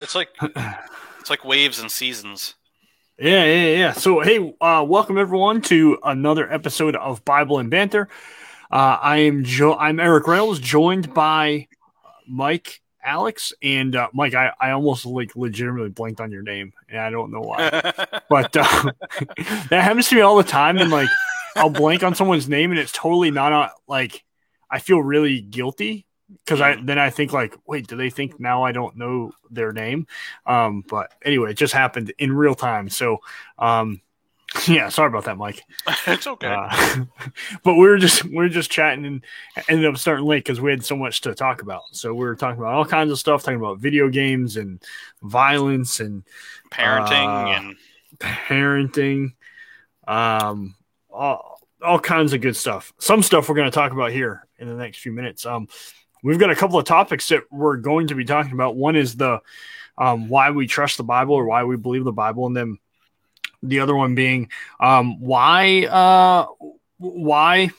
It's like it's like waves and seasons. Yeah, yeah, yeah. So, hey, uh, welcome everyone to another episode of Bible and Banter. Uh, I am jo- I'm Eric Reynolds, joined by Mike, Alex, and uh, Mike. I, I almost like legitimately blanked on your name, and I don't know why, but uh, that happens to me all the time. And like, I'll blank on someone's name, and it's totally not uh, like I feel really guilty because I then I think like, wait, do they think now I don't know their name? Um, but anyway, it just happened in real time. So, um, yeah, sorry about that, Mike. it's okay. Uh, but we were just we were just chatting and ended up starting late because we had so much to talk about. So we were talking about all kinds of stuff, talking about video games and violence and Parenting uh, and parenting, um, all, all kinds of good stuff. Some stuff we're going to talk about here in the next few minutes. Um, we've got a couple of topics that we're going to be talking about. One is the um, why we trust the Bible or why we believe the Bible, and then the other one being um, why uh, why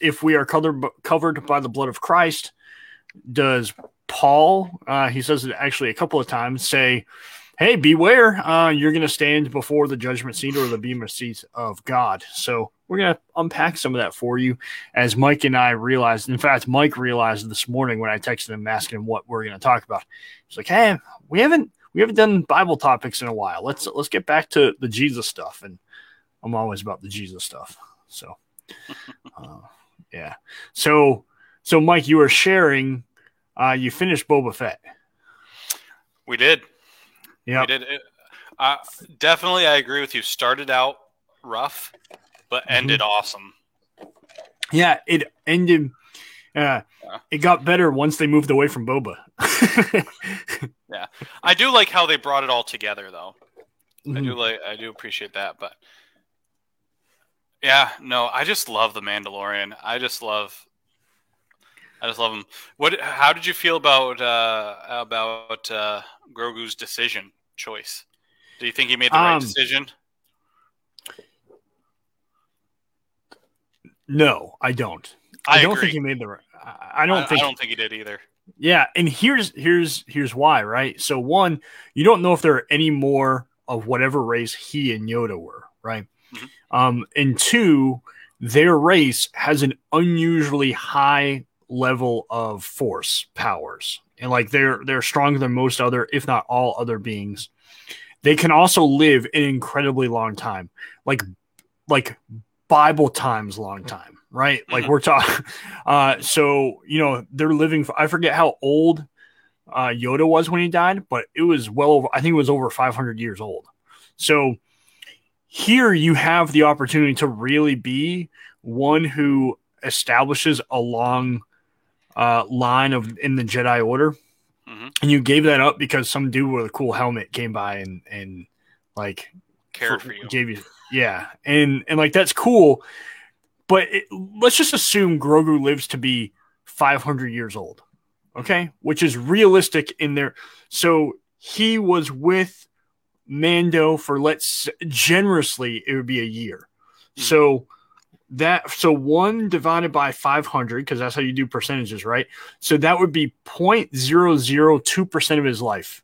if we are covered covered by the blood of Christ, does Paul uh, he says it actually a couple of times say hey, beware, uh, you're going to stand before the judgment seat or the bema seat of God. So we're going to unpack some of that for you as Mike and I realized. In fact, Mike realized this morning when I texted him asking him what we're going to talk about. He's like, hey, we haven't we haven't done Bible topics in a while. Let's let's get back to the Jesus stuff. And I'm always about the Jesus stuff. So, uh, yeah. So, so Mike, you were sharing. Uh, you finished Boba Fett. we did. Yeah. Did. It, uh, definitely, I agree with you. Started out rough, but Mm-hmm. ended awesome. Yeah, it ended. Uh, Yeah. it got better once they moved away from Boba. Yeah, I do like how they brought it all together, though. I Mhm. do like. I do appreciate that, but yeah, no, I just love the Mandalorian. I just love. I just love him. What? How did you feel about uh, about uh, Grogu's decision choice? Do you think he made the right Um, decision? No, I don't. I, I don't think he made the. right- I I don't think. I don't think he did either. Yeah, and here's here's here's why. Right. So one, you don't know if there are any more of whatever race he and Yoda were. Right. Mhm. Um, and two, their race has an unusually high level of force powers, and like they're they're stronger than most other, if not all other beings. They can also live an incredibly long time, like like Bible times long time, right? Like Mhm. we're talking. Uh, so you know they're living. For, I forget how old uh, Yoda was when he died, but it was well over. I think it was over 500 years old. So here you have the opportunity to really be one who establishes a long uh, line of in the Jedi Order, Mhm. and you gave that up because some dude with a cool helmet came by and and like Cared for you. gave you yeah and and like that's cool but it, let's just assume grogu lives to be 500 years old okay which is realistic in there so he was with mando for let's generously it would be a year Hmm. so that so one divided by 500 because that's how you do percentages right? So that would be 0.002% of his life.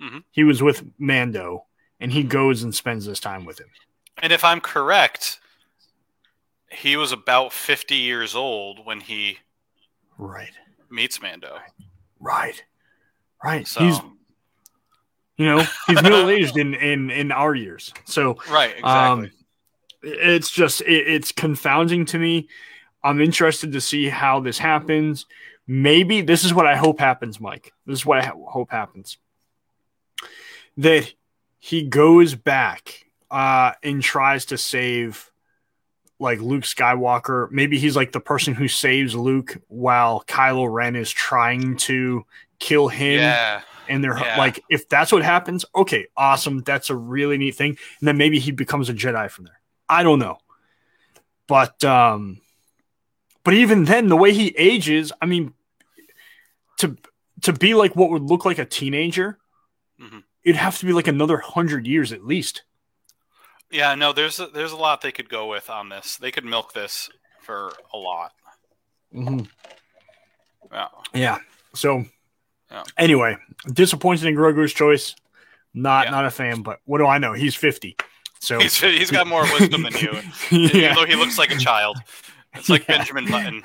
Mhm. he was with mando and he goes and spends this time with him. And if I'm correct, he was about 50 years old when he right. meets Mando. right. Right. So he's you know he's middle-aged in in in our years. So right, exactly. um it's just it, it's confounding to me. I'm interested to see how this happens. Maybe this is what i hope happens mike. This is what i ho- hope happens. That he goes back uh and tries to save like luke skywalker. Maybe he's like the person who saves luke while kylo ren is trying to kill him. Yeah, and they're Yeah. like if that's what happens okay awesome. That's a really neat thing. And then maybe he becomes a jedi from there i don't know but um but even then the way he ages i mean to to be like what would look like a teenager Mhm. it'd have to be like another 100 years at least yeah. No, there's a, there's a lot they could go with on this. They could milk this for a lot. Mm-hmm. Yeah. yeah so Yeah. Anyway, disappointed in Grogu's choice. Not Yeah. not a fan, but what do I know? He's fifty, so He's, he's got more wisdom than you, yeah. although he looks like a child. It's like Yeah. Benjamin Button.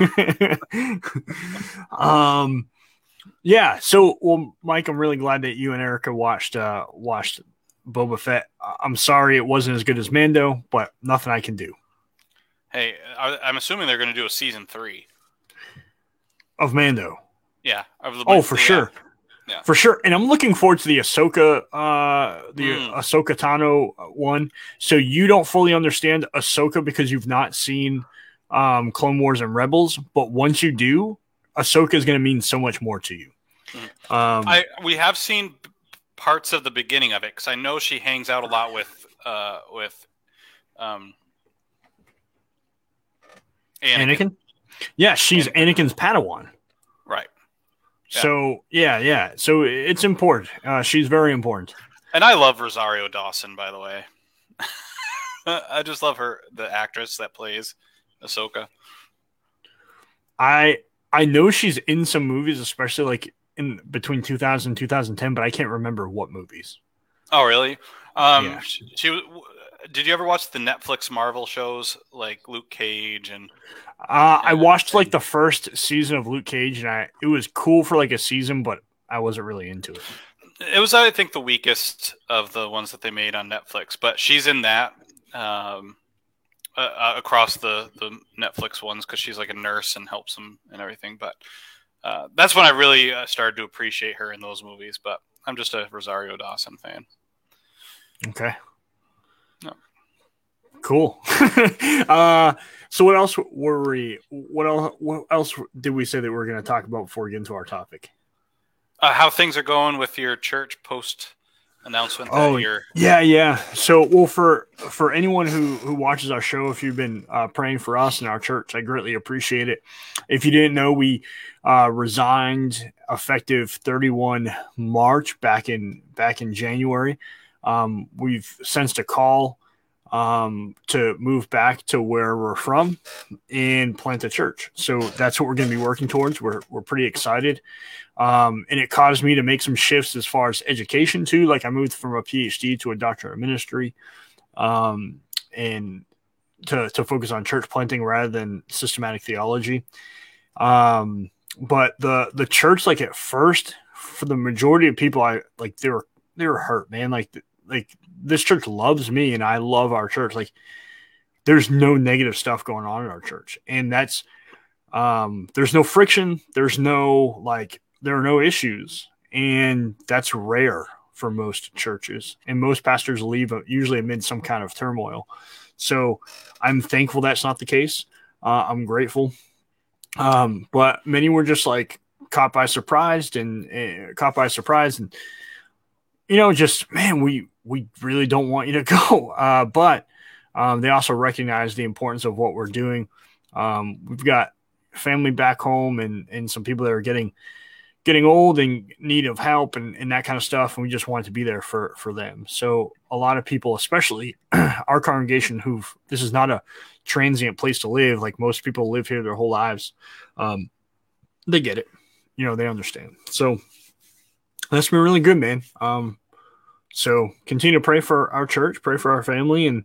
um, yeah. So, well, Mike, I'm really glad that you and Erica watched uh watched Boba Fett. I'm sorry it wasn't as good as Mando, but nothing I can do. Hey, I'm assuming they're going to do a season three. Of Mando, Yeah. Of the, oh for yeah. sure, Yeah. for sure. And I'm looking forward to the Ahsoka, uh, the Mm. Ahsoka Tano one. So you don't fully understand Ahsoka because you've not seen um Clone Wars and Rebels, but once you do, Ahsoka is going to mean so much more to you. Um, I we have seen parts of the beginning of it because I know she hangs out a lot with uh with um Anakin. Anakin? Yeah, she's Anakin's Padawan. Yeah. So yeah, yeah. So it's important. Uh, she's very important. And I love Rosario Dawson, by the way. I just love her, the actress that plays Ahsoka. I I know she's in some movies, especially like in between 2000 and 2010, but I can't remember what movies. Oh, really? Um, Yeah. she, she was- Did you ever watch the Netflix Marvel shows like Luke Cage and? Uh, I watched like the first season of Luke Cage, and I it was cool for like a season, but I wasn't really into it. It was, I think, the weakest of the ones that they made on Netflix. But she's in that um, uh, across the the Netflix ones because she's like a nurse and helps them and everything. But uh, that's when I really uh, started to appreciate her in those movies. But I'm just a Rosario Dawson fan. Okay. Cool. uh, so what else were we? What else? What else did we say that we are going to talk about before we get into our topic? Uh, how things are going with your church post announcement? that Oh, you're Yeah, yeah. So, well, for for anyone who who watches our show, if you've been uh, praying for us and our church, I greatly appreciate it. If you didn't know, we uh, resigned effective 31 March back in back in January. Um, we've sensed a call um, to move back to where we're from and plant a church. So that's what we're going to be working towards. We're we're pretty excited. Um, and it caused me to make some shifts as far as education too. Like I moved from a PhD to a doctorate of ministry, um, and to to focus on church planting rather than systematic theology. Um, but the the church, like at first, for the majority of people, I like they were they were hurt, man. Like like this church loves me, and I love our church. Like there's no negative stuff going on in our church, and that's um there's no friction. There's no like there are no issues. And that's rare for most churches. And most pastors leave usually amid some kind of turmoil. So i'm thankful that's not the case. Uh, i'm grateful. Um but many were just like caught by surprised and uh, caught by surprise and you know just man we we really don't want you to go. Uh but um they also recognize the importance of what we're doing. Um we've got family back home and and some people that are getting getting old and need of help and, and that kind of stuff and we just wanted to be there for for them. So a lot of people especially our congregation who this is not a transient place to live like most people live here their whole lives um they get it. You know they understand. So that's been really good man. Um so continue to pray for our church pray for our family and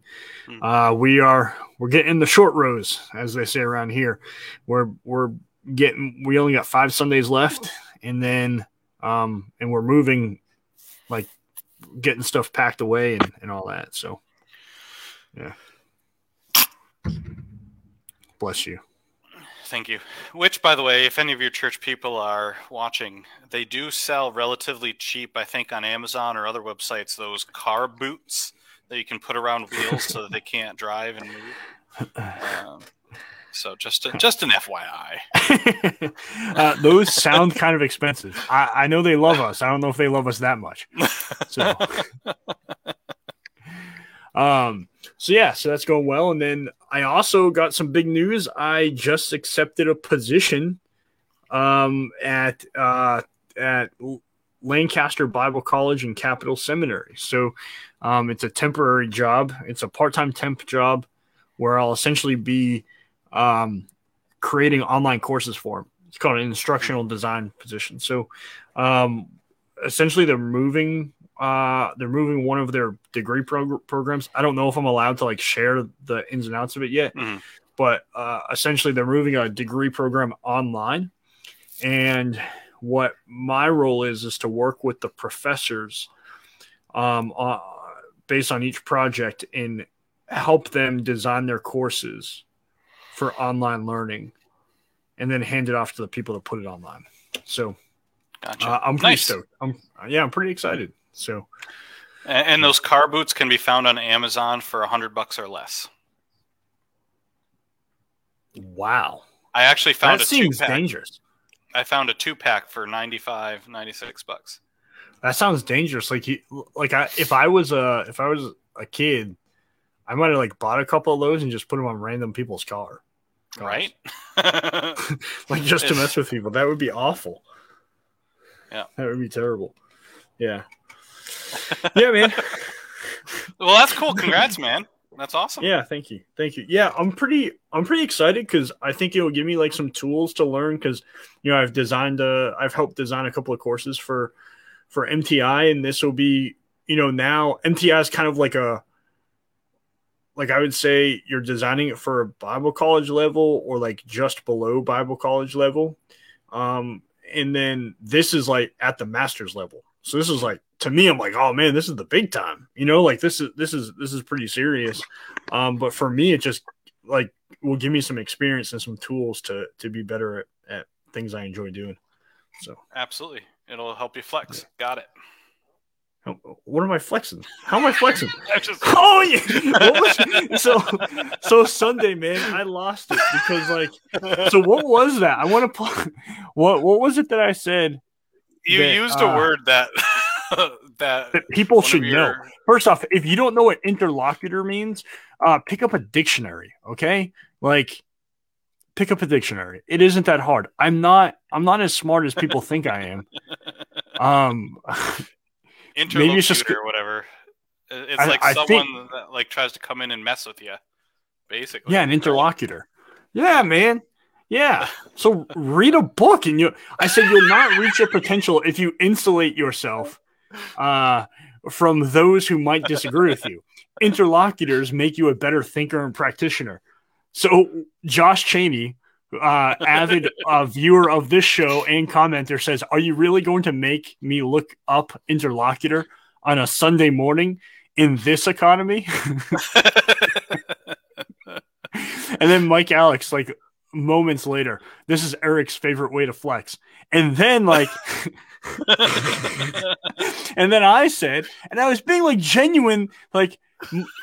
uh we are we're getting the short rows as they say around here. We're we're getting we only got five sundays left and then um and we're moving like getting stuff packed away and, and all that so. Yeah. Bless you Thank you. Which, by the way, if any of your church people are watching, they do sell relatively cheap, I think, on Amazon or other websites, those car boots that you can put around wheels so that they can't drive and move. Um, so just a, just an FYI. uh, those sound kind of expensive I, I know they love us i don't know if they love us that much so um so yeah so that's going well and then i also got some big news i just accepted a position um at uh at lancaster bible college and capital seminary so um it's a temporary job it's a part-time temp job where i'll essentially be um creating online courses for them it's called an instructional design position. So, um, essentially, they're moving. Uh, they're moving one of their degree prog- programs. I don't know if I'm allowed to like share the ins and outs of it yet, Mhm. but uh, essentially, they're moving a degree program online. And what my role is is to work with the professors, um, uh, based on each project and help them design their courses for online learning and then hand it off to the people that put it online. So Gotcha. uh, I'm pretty Nice. stoked. I'm yeah, I'm pretty excited. So And, and those car boots can be found on Amazon for a hundred bucks or less. wow, I actually found that a two seems pack. dangerous. I found a two pack for 95, 96 bucks. That sounds dangerous. Like you, like I, if I was a if I was a kid, I might have like bought a couple of those and just put them on random people's car, cars. Right? like just to mess with people. That would be awful. Yeah. that would be terrible. Yeah, yeah, man. well, that's cool. Congrats, man. That's awesome. Yeah, thank you, thank you. Yeah, I'm pretty, I'm pretty excited because I think it will give me like some tools to learn. Because you know, I've designed, a, I've helped design a couple of courses for, for MTI, and this will be, you know, now MTI is kind of like a, like I would say, you're designing it for a Bible college level or like just below Bible college level, um, and then this is like at the master's level. So this is like to me, I'm like, oh man, this is the big time. You know, like this is this is this is pretty serious. Um, but for me, it just like will give me some experience and some tools to to be better at, at things I enjoy doing. So, Absolutely. It'll help you flex. Got it. what am I flexing? How am I flexing? Just Oh yeah. Was, so so Sunday, man, I lost it because like. So what was that? I want to. Pl- what what was it that I said you that, used uh, a word that that that people should know? First off, if you don't know what interlocutor means, uh, pick up a dictionary. Okay, like pick up a dictionary. It isn't that hard. I'm not. I'm not as smart as people think I am. Um, interlocutor maybe it's just- or whatever. It's I- like I someone think- that like tries to come in and mess with you, basically. yeah, an interlocutor. Yeah, man. Yeah. So read a book, and you. I said you'll not reach your potential if you insulate yourself uh, from those who might disagree with you. Interlocutors make you a better thinker and practitioner. So Josh Cheney, uh, avid uh, viewer of this show and commenter, says, "Are you really going to make me look up interlocutor on a Sunday morning in this economy?" and then Mike Alex, like moments later, this is Eric's favorite way to flex. And then like and then I said, and I was being like genuine, like,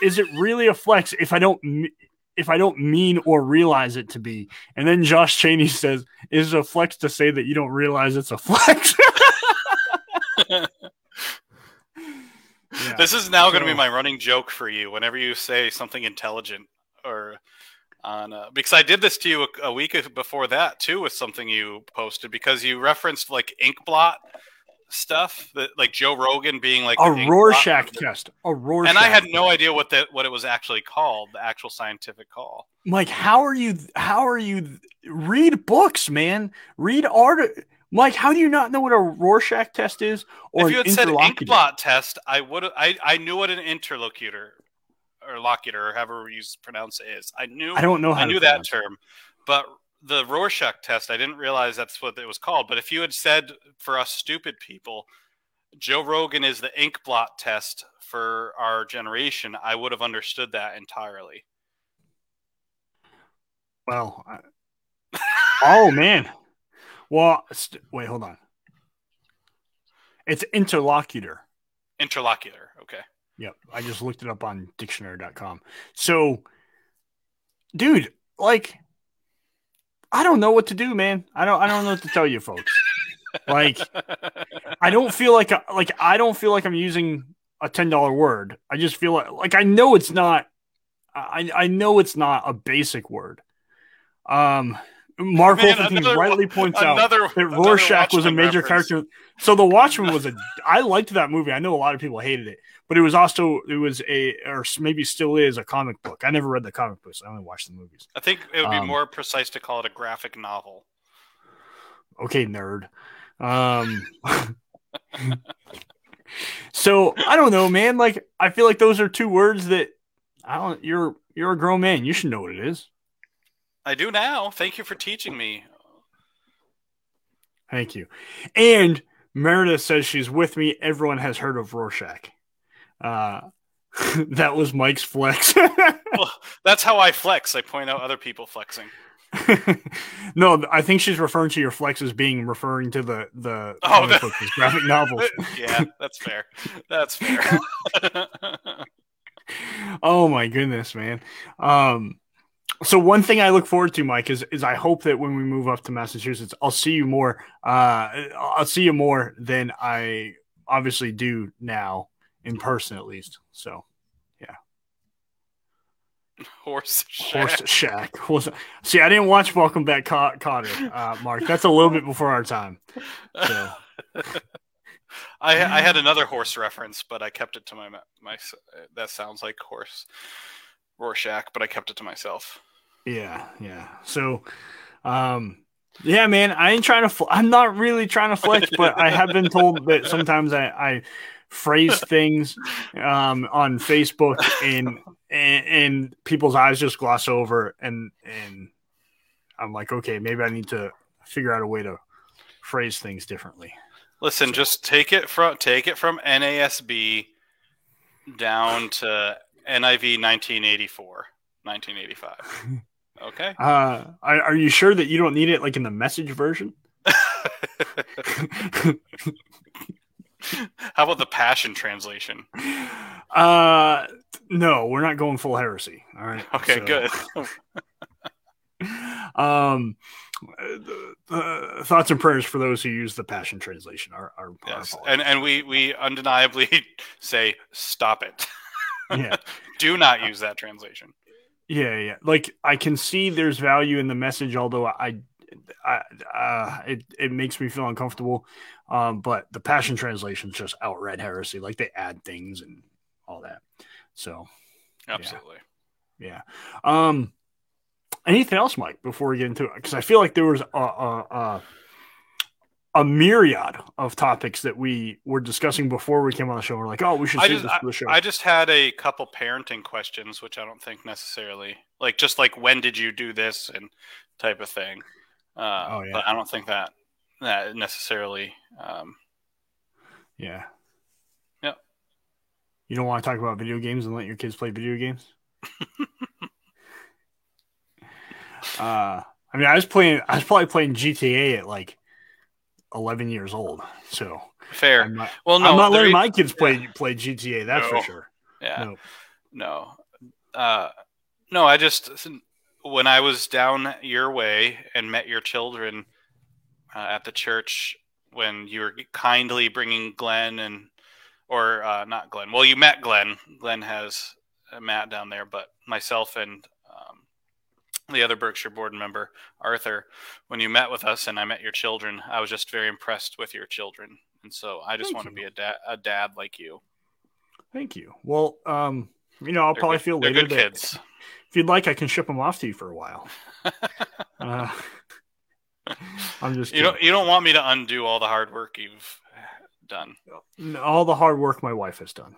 is it really a flex if I don't m- if I don't mean or realize it to be? And then Josh Cheney says, "Is it a flex to say that you don't realize it's a flex?" Yeah. This is now going to be my running joke for you whenever you say something intelligent or on uh, because I did this to you a, a week before that too with something you posted because you referenced like inkblot stuff that like Joe Rogan being like a Rorschach test. A Rorschach. and I had no idea what that what it was actually called, the actual scientific call. Mike, how are you? How are you? Read books, man. Read art. Mike, how do you not know what a Rorschach test is or if you had said interlocutor? inkblot test, I would I I knew what an interlocutor or locutor or however you pronounce it is. I knew I don't know how I knew that term, but the Rorschach test, I didn't realize that's what it was called. But if you had said for us stupid people, Joe Rogan is the ink blot test for our generation, I would have understood that entirely. Well, I- oh man. Well, st- wait, hold on. It's interlocutor. Interlocutor, okay. Yep, I just looked it up on dictionary.com. So, dude, like, I don't know what to do, man. I don't. I don't know what to tell you, folks. Like, I don't feel like I- like I don't feel like I'm using a ten dollar word. I just feel like like I know it's not. I I know it's not a basic word. Um, Mark Man, Wolfenstein another- rightly points out another, that Rorschach was a major reference. character. So the Watchmen was a. I liked that movie. I know a lot of people hated it, but it was also it was a or maybe still is a comic book. I never read the comic books. I only watched the movies. I think it would be Um, more precise to call it a graphic novel. Okay, nerd. Um, so I don't know, man. Like I feel like those are two words that I don't. You're you're a grown man. You should know what it is. I do now. Thank you for teaching me. Thank you. And Meredith says she's with me. Everyone has heard of Rorschach. Uh, that was Mike's flex. well, that's how I flex. I point out other people flexing. no, I think she's referring to your flex as being referring to the the Oh, comic the- book, graphic novels. yeah, that's fair. That's fair. oh my goodness, man. Um, so one thing I look forward to, Mike, is is I hope that when we move up to Massachusetts, I'll see you more. Uh, I'll see you more than I obviously do now in person, at least. So Horse horse shack. shack. Horse- See, I didn't watch Welcome Back, Co- Kotter, uh, Mark. That's a little bit before our time. So I I had another horse reference, but I kept it to my my. That sounds like horse Rorschach, but I kept it to myself. Yeah, yeah. So, um, yeah, man, I ain't trying to. Fl- I'm not really trying to flex, but I have been told that sometimes I, I phrase things um, on Facebook and, and and people's eyes just gloss over, and and I'm like, okay, maybe I need to figure out a way to phrase things differently. Listen, just take it from take it from NASB down to NIV 1984, 1985. Okay. Uh, are you sure that you don't need it like in the message version? How about the Passion translation? Uh, no, we're not going full heresy. All right. Okay, So- good. um the, the thoughts and prayers for those who use the passion translation are, are, are yes, and and we we undeniably say stop it. yeah Do not use that translation. yeah yeah like i can see there's value in the message although i I, uh, it, it makes me feel uncomfortable um but the passion translation is just outright heresy like they add things and all that. So Absolutely. yeah. Um anything else mike before we get into it? Because i feel like there was a, a, a a myriad of topics that we were discussing before we came on the show. We're like oh we should save just, this for the show. I just had a couple parenting questions, which I don't think necessarily like just like when did you do this? and type of thing. Uh, Oh, yeah. But I don't think that that necessarily. Um, yeah Yep. you don't want to talk about video games and let your kids play video games uh i mean i was playing i was probably playing gta at like 11 years old so fair. i'm not, well, no, I'm not letting re- my kids play play gta that's No. for sure Yeah. no No. Uh, no, I just when I was down your way and met your children uh, at the church when you were kindly bringing Glenn and or uh, not Glenn. Well, you met Glenn. Glenn has Matt down there, but myself and um, the other Berkshire board member Arthur. When you met with us and I met your children, I was just very impressed with your children, and so I just Thank want to be a dad, a dad like you. thank you well um you know i'll They're probably good- feel they're later good that kids. if you'd like i can ship them off to you for a while uh, i'm just You don't you don't want me to undo all the hard work you've done. all the hard work my wife has done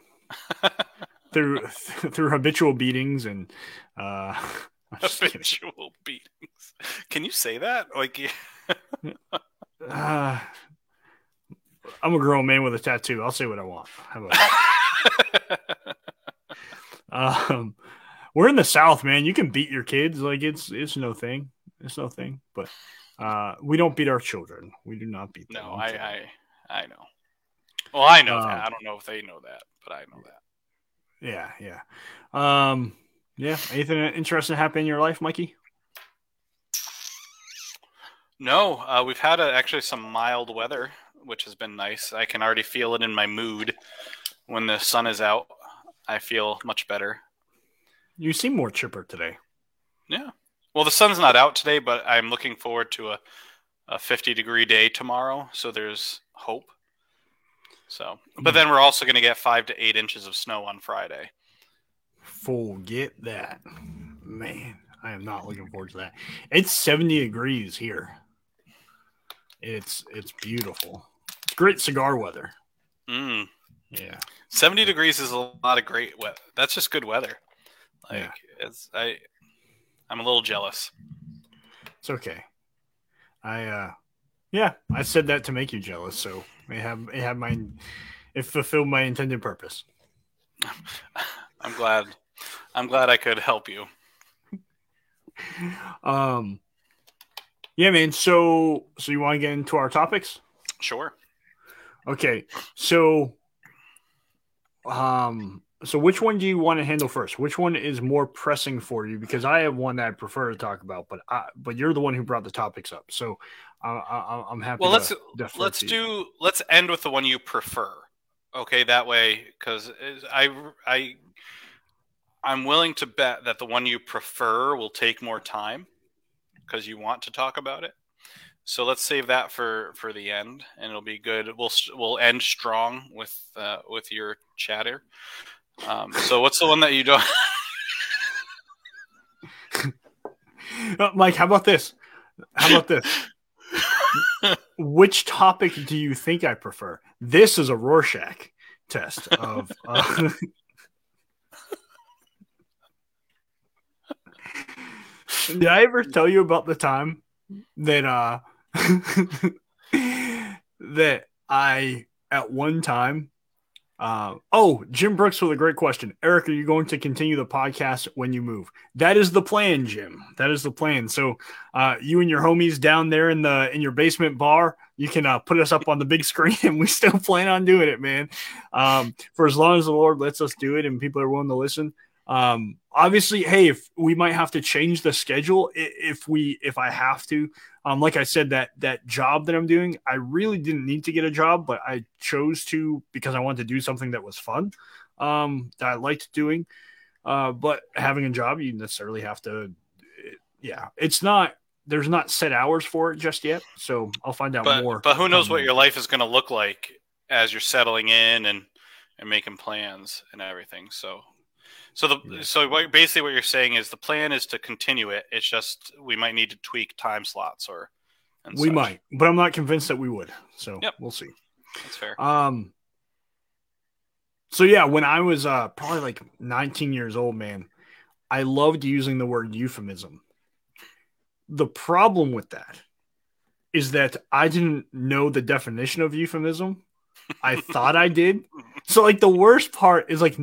through through habitual beatings and uh I'm kidding. Habitual beatings. Can you say that? Like Uh, I'm a grown man with a tattoo. I'll say what I want. How about that? um, we're in the South, man. You can beat your kids. Like it's it's no thing. It's no thing. But uh, we don't beat our children. We do not beat them. No, I. I I know. Well, I know Um, that. I don't know if they know that, but I know that. yeah, yeah. Um, yeah. Anything interesting happen in your life, Mikey? No, uh, we've had a, actually some mild weather, which has been nice. I can already feel it in my mood when the sun is out. I feel much better. You seem more chipper today. Yeah. Well, the sun's not out today, but I'm looking forward to a, a 50 degree day tomorrow. So there's hope. So, but then we're also going to get five to eight inches of snow on Friday. Forget that, man. I am not looking forward to that. It's 70 degrees here. It's it's beautiful. It's great cigar weather. Mm. Yeah. 70 degrees is a lot of great weather. That's just good weather. Like Yeah. it's I I'm a little jealous. It's okay. I uh yeah, I said that to make you jealous, so it have it had my it fulfilled my intended purpose. I'm glad I'm glad I could help you. Um yeah, man. So so you want to get into our topics? Sure. Okay. So um so which one do you want to handle first? Which one is more pressing for you? Because I have one that I prefer to talk about, but I, but you're the one who brought the topics up, so I, I, I'm happy. Well, let's let's do let's end with the one you prefer. Okay, that way cuz I I I'm willing to bet that the one you prefer will take more time cuz you want to talk about it. So let's save that for for the end and it'll be good. We'll we'll end strong with uh, with your chatter. Um, so what's the one that you don't Uh, Mike, how about this? How about this? Which topic do you think I prefer? This is a Rorschach test of. Uh, Did I ever tell you about the time that uh that I at one time uh, oh, Jim Brooks with a great question. Eric, are you going to continue the podcast when you move? That is the plan, Jim. That is the plan. So, uh, you and your homies down there in the in your basement bar, you can uh, put us up on the big screen, and we still plan on doing it, man. Um, for as long as the Lord lets us do it, and people are willing to listen. Um, obviously, hey, if we might have to change the schedule if we if I have to. Um, like I said, that that job that I'm doing, I really didn't need to get a job, but I chose to because I wanted to do something that was fun, um, that I liked doing. Uh, but having a job, you necessarily have to. Yeah, it's not. There's not set hours for it just yet, so I'll find out but, more. but who knows what your life is going to look like as you're settling in and and making plans and everything so so the Yeah. so what, basically what you're saying is the plan is to continue it it's just we might need to tweak time slots or and we such. might, but I'm not convinced that we would. So Yep. we'll see. that's fair Um. So yeah, when I was uh probably like 19 years old, man, I loved using the word euphemism. The problem with that is that I didn't know the definition of euphemism. I thought I did. So like the worst part is like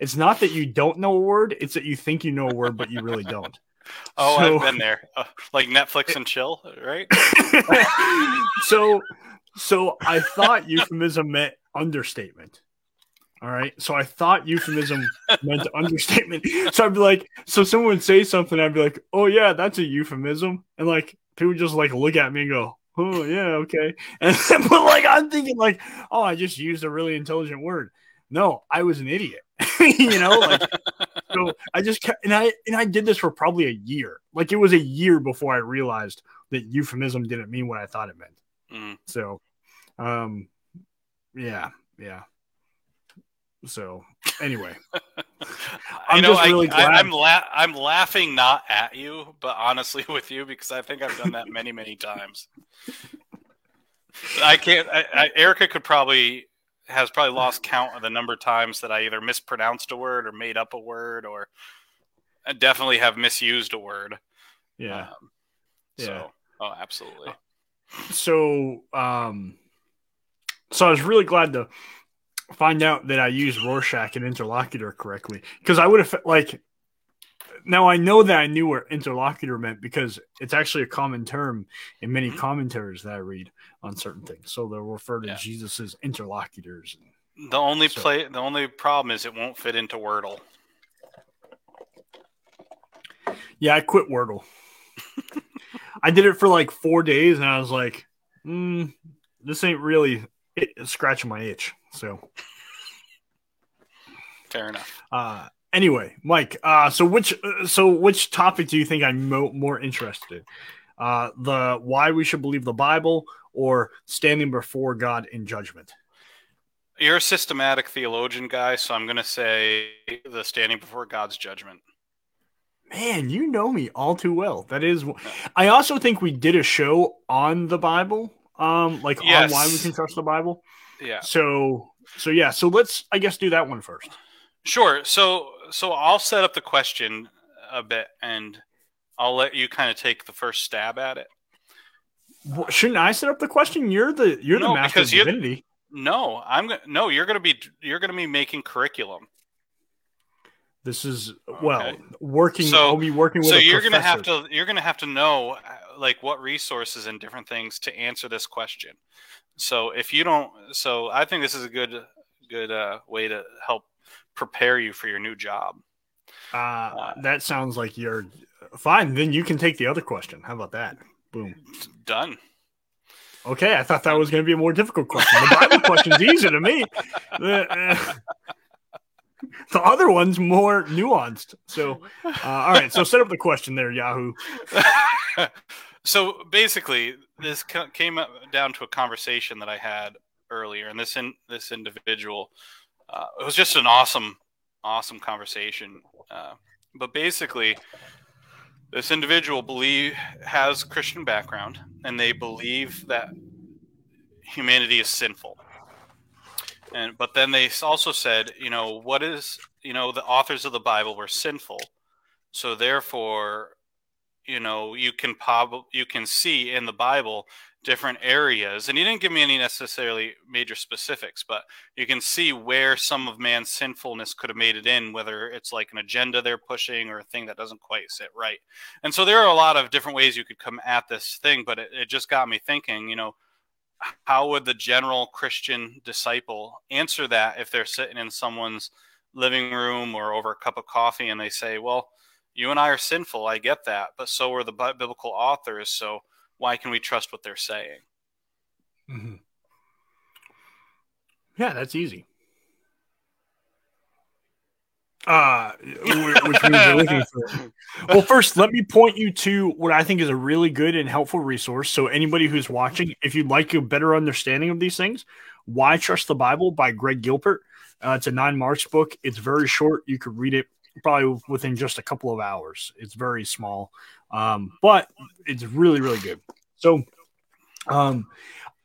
it's not that you don't know a word, it's that you think you know a word but you really don't. oh So- i've been there uh, like netflix and chill right so so I thought euphemism meant understatement. All right. So I thought euphemism meant understatement. So I'd be like, so someone would say something, I'd be like, oh yeah, that's a euphemism. And like people just like look at me and go, Oh yeah, okay. And but like I'm thinking like, oh, I just used a really intelligent word. No, I was an idiot. you know, like so I just kept, and I and I did this for probably a year. Like it was a year before I realized that euphemism didn't mean what I thought it meant. Mm. So, um, yeah, yeah. So, anyway, I'm know just I, really I, glad- i'm la- i'm laughing not at you but honestly with you because i think i've done that many many times I can't. I, I, Erica could probably has probably lost count of the number of times that I either mispronounced a word or made up a word, or I definitely have misused a word. yeah. Um, Yeah. So, oh, absolutely. So, um, so I was really glad to find out that I used Rorschach and interlocutor correctly because I would have like. Now I know that I knew what interlocutor meant because it's actually a common term in many Mhm. commentaries that I read on certain things. So they'll refer to Yeah. Jesus as interlocutors. The only So- play, the only problem is it won't fit into Wordle. Yeah, I quit Wordle. I did it for like four days, and I was like, mm, "This ain't really it, scratching my itch." So, Fair enough. uh, anyway, Mike. Uh, so which uh, so which topic do you think I'm mo- more interested in? Uh, the why we should believe the Bible or standing before God in judgment? You're a systematic theologian guy, so I'm going to say the standing before God's judgment. Man, you know me all too well. That is, I also think we did a show on the Bible um, like Yes. on why we can trust the Bible. Yeah. So, so yeah, so let's, I guess, do that one first. Sure. So so I'll set up the question a bit and I'll let you kind of take the first stab at it. Wh- Shouldn't I set up the question? You're the you're the No, master of divinity. No, I'm no, you're going to be you're going to be making curriculum. This is well Okay. working. So- I'll be working with. So you're going to have to you're going to have to know uh, like what resources and different things to answer this question. So if you don't so I think this is a good good uh, way to help prepare you for your new job. Uh, that sounds like you're fine. Then you can take the other question. How about that? Boom. Done. Okay, I thought that was going to be a more difficult question. The Bible question's easy to me. The, uh, the other one's more nuanced. So, uh, all right. So set up the question there, Yahoo. so basically, this ca- came up down to a conversation that I had earlier, and this in this individual, uh, it was just an awesome, awesome conversation. Uh, but basically, this individual believe has Christian background, and they believe that humanity is sinful. And but then they also said, you know, what is you know the authors of the Bible were sinful, so therefore you know you can prob- you can see in the bible different areas and he didn't give me any necessarily major specifics but you can see where some of man's sinfulness could have made it in whether it's like an agenda they're pushing or a thing that doesn't quite sit right. And so there are a lot of different ways you could come at this thing but it, it just got me thinking you know how would the general christian disciple answer that if they're sitting in someone's living room or over a cup of coffee and they say well you and I are sinful. I get that, but so are the biblical authors. So why can we trust what they're saying? Mhm. Yeah, that's easy. Uh, which means you're looking for. Well, first, let me point you to what I think is a really good and helpful resource. So, anybody who's watching, if you'd like a better understanding of these things, Why Trust the Bible by Greg Gilbert. Uh, it's a 9Marks book. It's very short. You could read it probably within just a couple of hours. It's very small, um, but it's really, really good. So, um,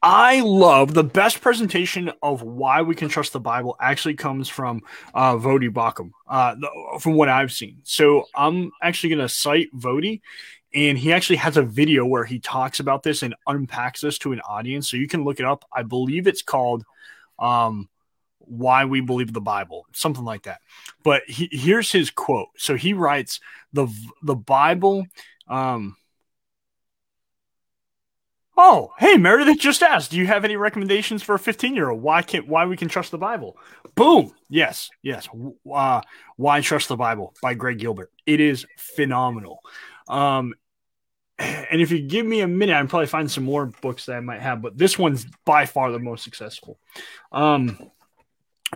I love the best presentation of why we can trust the Bible actually comes from uh, Voddie Baucham, uh, from what I've seen. So I'm actually going to cite Vodi, and he actually has a video where he talks about this and unpacks this to an audience. So you can look it up. I believe it's called um, "Why We Believe the Bible," something like that. But he, here's his quote. So he writes the the Bible. Um, Oh, hey, Meredith just asked, do you have any recommendations for a 15 year old? Why can't why we can trust the Bible? Boom. Yes, yes. Uh, why trust the Bible by Greg Gilbert. It is phenomenal. Um, and if you give me a minute, I'd probably find some more books that I might have, but this one's by far the most successful. Um,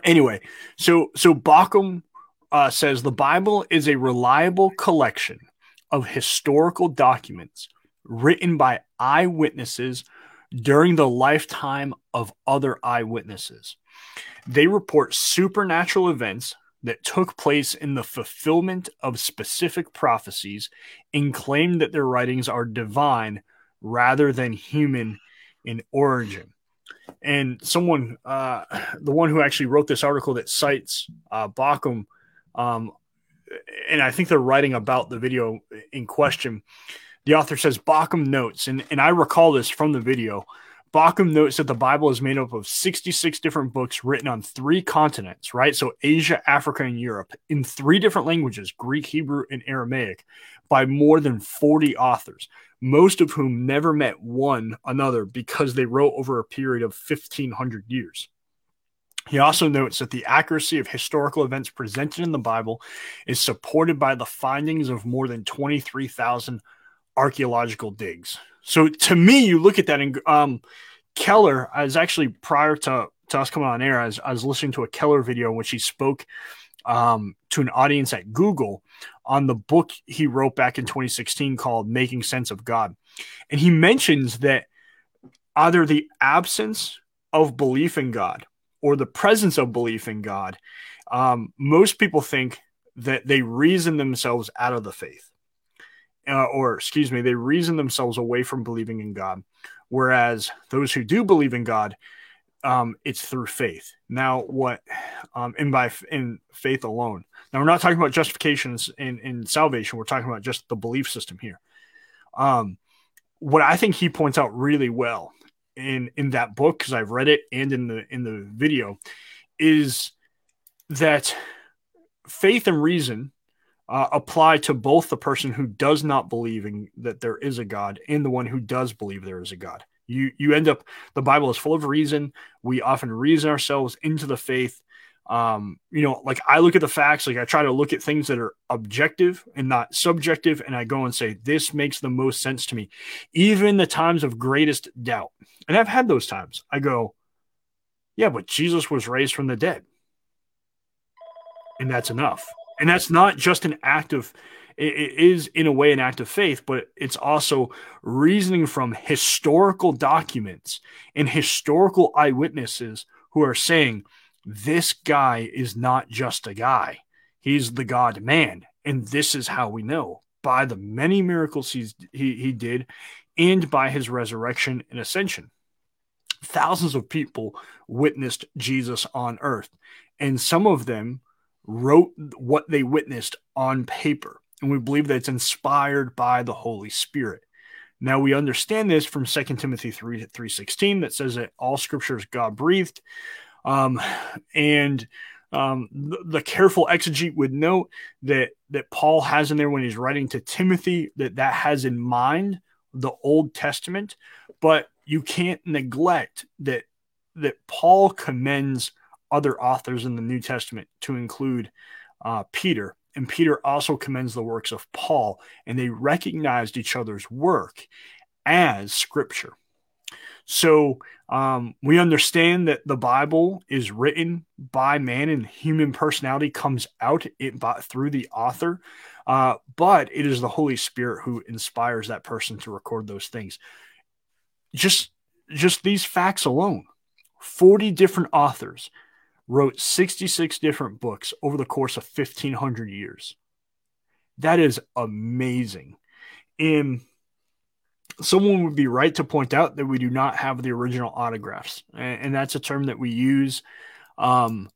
anyway, so so Baucham uh, says the Bible is a reliable collection of historical documents written by eyewitnesses during the lifetime of other eyewitnesses. They report supernatural events that took place in the fulfillment of specific prophecies and claim that their writings are divine rather than human in origin. And someone, uh, the one who actually wrote this article that cites uh, Baucham, um, and I think they're writing about the video in question the author says Baucham notes, and, and I recall this from the video. Baucham notes that the Bible is made up of 66 different books written on three continents, right? So Asia, Africa, and Europe in three different languages Greek, Hebrew, and Aramaic by more than 40 authors, most of whom never met one another because they wrote over a period of 1,500 years. He also notes that the accuracy of historical events presented in the Bible is supported by the findings of more than 23,000 archaeological digs. So to me, you look at that and um, Keller, I was actually prior to, to us coming on air, I was, I was listening to a Keller video in which he spoke um, to an audience at Google on the book he wrote back in 2016 called Making Sense of God. And he mentions that either the absence of belief in God or the presence of belief in God, um, most people think that they reason themselves out of the faith uh, or excuse me, they reason themselves away from believing in God whereas those who do believe in God, um, it's through faith. Now, what, um, and by in faith alone. Now, we're not talking about justifications in, in salvation. We're talking about just the belief system here. Um, what I think he points out really well in in that book because I've read it and in the in the video is that faith and reason uh, apply to both the person who does not believe in that there is a God and the one who does believe there is a God. You you end up the Bible is full of reason. We often reason ourselves into the faith. Um, you know, like I look at the facts, like I try to look at things that are objective and not subjective, and I go and say, this makes the most sense to me. Even the times of greatest doubt. And I've had those times. I go, yeah, but Jesus was raised from the dead. And that's enough. And that's not just an act of, it is in a way an act of faith, but it's also reasoning from historical documents and historical eyewitnesses who are saying, this guy is not just a guy, he's the God man. And this is how we know by the many miracles he's, he, he did and by his resurrection and ascension. Thousands of people witnessed Jesus on earth, and some of them wrote what they witnessed on paper. And we believe that it's inspired by the Holy Spirit. Now we understand this from 2 Timothy 3 316 that says that all scripture is God breathed. Um, and um, the, the, careful exegete would note that that Paul has in there when he's writing to Timothy that that has in mind the Old Testament, but you can't neglect that that Paul commends other authors in the New Testament to include uh, Peter, and Peter also commends the works of Paul, and they recognized each other's work as Scripture. So um, we understand that the Bible is written by man, and human personality comes out it by, through the author. Uh, but it is the Holy Spirit who inspires that person to record those things. Just just these facts alone 40 different authors wrote 66 different books over the course of 1500 years. That is amazing. And someone would be right to point out that we do not have the original autographs. And, that's a term that we use um,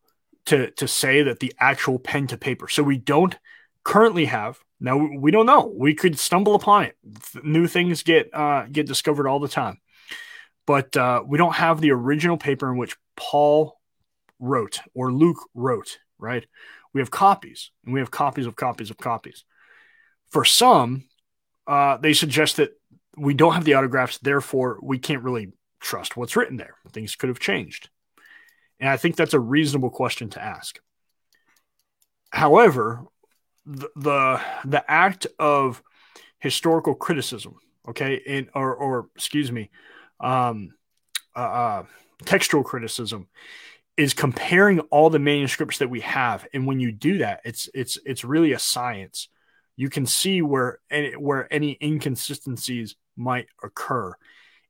to, to say that the actual pen to paper. So we don't currently have. Now we don't know. We could stumble upon it. New things get uh, get discovered all the time, but uh, we don't have the original paper in which Paul wrote or Luke wrote. Right? We have copies, and we have copies of copies of copies. For some, uh, they suggest that we don't have the autographs, therefore we can't really trust what's written there. Things could have changed, and I think that's a reasonable question to ask. However, the, the the act of historical criticism, okay, and or or excuse me, um, uh, uh, textual criticism is comparing all the manuscripts that we have, and when you do that, it's it's it's really a science. You can see where any, where any inconsistencies might occur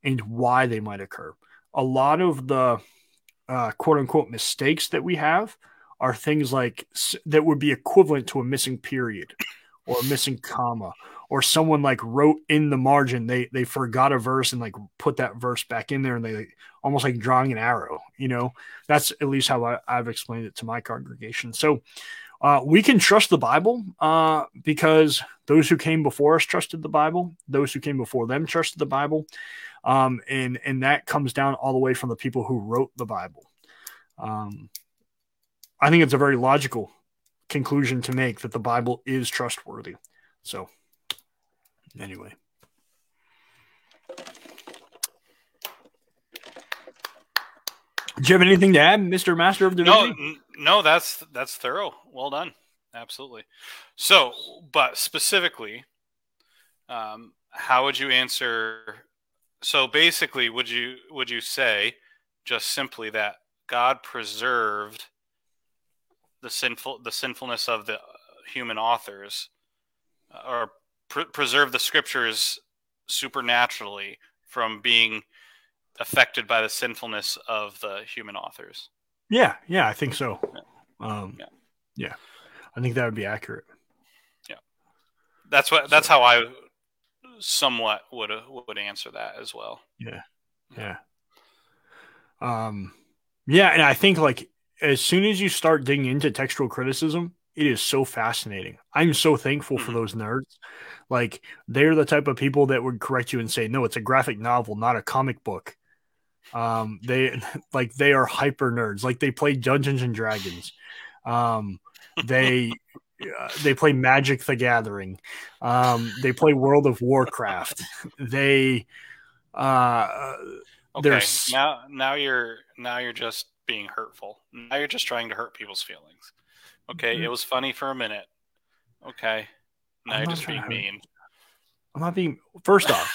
and why they might occur. A lot of the uh, quote unquote mistakes that we have are things like that would be equivalent to a missing period or a missing comma or someone like wrote in the margin they they forgot a verse and like put that verse back in there and they like, almost like drawing an arrow you know? That's at least how I, have explained it to my congregation. So uh, we can trust the bible uh, because those who came before us trusted the bible those who came before them trusted the bible um, and and that comes down all the way from the people who wrote the bible. Um, I think it's a very logical conclusion to make that the Bible is trustworthy. So, anyway. Do you have anything to add, Mister Master of Divinity? No, no, that's that's thorough. Well done, absolutely. So, but specifically, um, how would you answer? So basically, would you would you say just simply that God preserved the sinful the sinfulness of the human authors uh, or pr- preserve the scriptures supernaturally from being affected by the sinfulness of the human authors. Yeah, yeah, I think so. Yeah. Um, yeah. yeah, I think that would be accurate. Yeah, that's what that's so, how I somewhat would would answer that as well. Yeah, Yeah. Um, yeah, and I think like as soon as you start digging into textual criticism, it is so fascinating. I'm so thankful for Mhm. those nerds. Like they're the type of people that would correct you and say, "No, it's a graphic novel, not a comic book." Um, they like they are hyper nerds. Like they play Dungeons and Dragons. Um, they uh, they play Magic: The Gathering. Um, they play World of Warcraft. They uh, Okay, There's- now now you're now you're just being hurtful. Now you're just trying to hurt people's feelings. Okay, Mhm. it was funny for a minute. Okay, now you're just being mean. I'm not being. First off,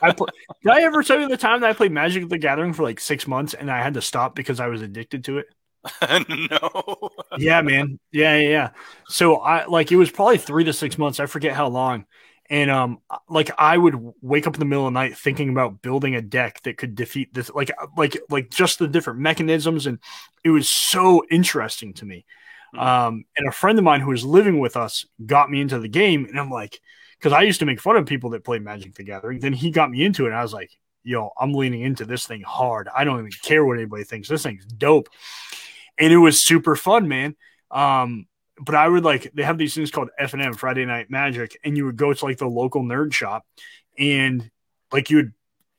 I play, did I ever tell you the time that I played Magic: The Gathering for like six months and I had to stop because I was addicted to it? no. yeah, man. Yeah, yeah, yeah. So I like it was probably three to six months. I forget how long. And um, like I would wake up in the middle of the night thinking about building a deck that could defeat this, like, like, like just the different mechanisms, and it was so interesting to me. Mhm. Um, and a friend of mine who was living with us got me into the game, and I'm like, because I used to make fun of people that played Magic: The Gathering. Then he got me into it, and I was like, yo, I'm leaning into this thing hard. I don't even care what anybody thinks. This thing's dope and it was super fun, man. Um, but I would like they have these things called F and M Friday Night Magic, and you would go to like the local nerd shop, and like you would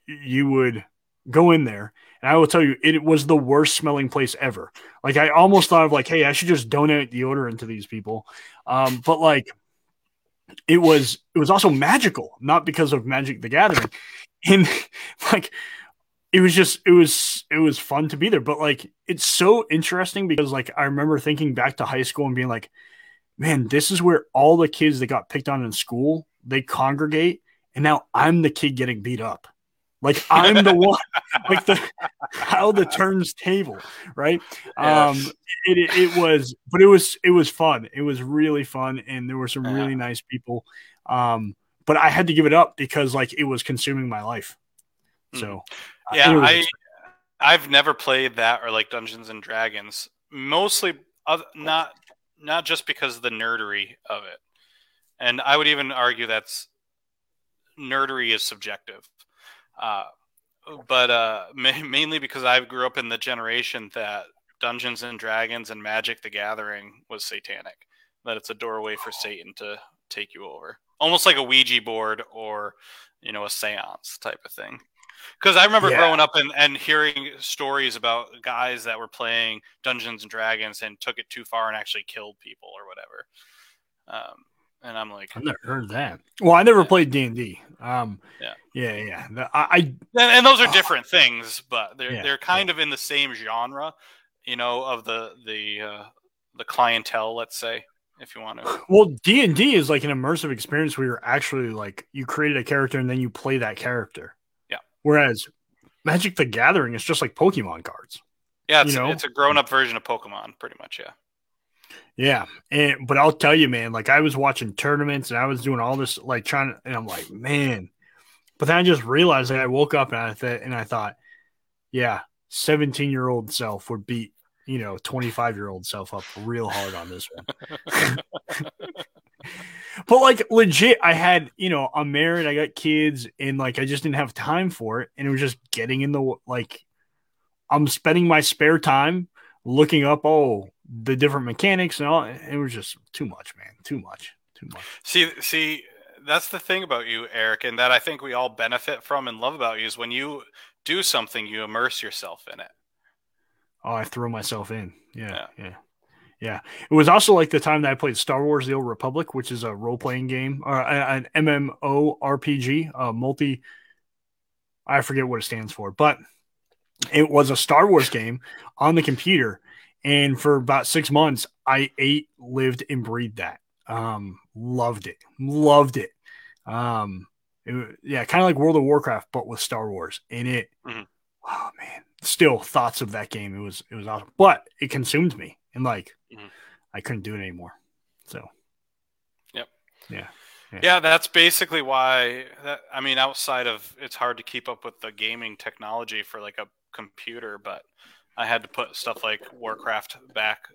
you would go in there, and I will tell you, it was the worst smelling place ever. Like I almost thought of like, hey, I should just donate deodorant to these people, um, but like it was it was also magical, not because of Magic the Gathering, and like it was just it was it was fun to be there. But like it's so interesting because like i remember thinking back to high school and being like man this is where all the kids that got picked on in school they congregate. And now i'm the kid getting beat up like i'm the one like the how the turns table right? Um it, it, it was but it was it was fun. It was really fun and there were some Yeah. really nice people. Um but i had to give it up because like it was consuming my life. So uh, Yeah, was I I've never played that or like Dungeons and Dragons. Mostly, oth- not not just because of the nerdery of it, and I would even argue that's nerdery is subjective. Uh, but uh, ma- mainly because I grew up in the generation that Dungeons and Dragons and Magic: The Gathering was satanic. That it's a doorway for Satan to take you over, almost like a Ouija board or you know a séance type of thing. Because I remember Yeah. growing up and, and hearing stories about guys that were playing Dungeons and Dragons and took it too far and actually killed people or whatever. Um, and I'm like, I've never heard that. Well, I never Yeah. played D and D. Um, Yeah. yeah, yeah. The- I, I and, and those are different things, but they're Yeah, they're kind of in the same genre, you know, of the the uh, the clientele, let's say, if you want to. well, D and D is like an immersive experience where you're actually like you created a character and then you play that character. Yeah. Whereas Magic: The Gathering is just like Pokemon cards. Yeah, it's, You know? it's a grown up version of Pokemon, pretty much. Yeah. Yeah, and but I'll tell you, man, like I was watching tournaments and I was doing all this, like trying, to, and I'm like, man. But then I just realized that I woke up and I th- and I thought, yeah, 17 year old self would beat you know 25 year old self up real hard on this one. but like legit, I had you know I'm married, I got kids, and like I just didn't have time for it, and it was just getting in the like I'm spending my spare time looking up oh the different mechanics and all it was just too much man. Too much. Too much. See, see, that's the thing about you, Eric, and that I think we all benefit from and love about you is when you do something, you immerse yourself in it. oh i throw myself in. Yeah, Yeah. yeah. Yeah. It was also like the time that i played star wars the old republic which is a role-playing game or uh, an mmo rpg a multi i forget what it stands for but it was a star wars game on the computer and for about six months i ate lived and breathed that. Um loved it. Loved it. Um it, yeah kind of like world of warcraft but with star wars and it. Mhm. oh man. Still thoughts of that game. It was it was awesome. But it consumed me. And like Mhm. i couldn't do it anymore. So. Yep. yeah. Yeah, that's basically why. That, I mean, outside of it's hard to keep up with the gaming technology for like a computer, but I had to put stuff like Warcraft back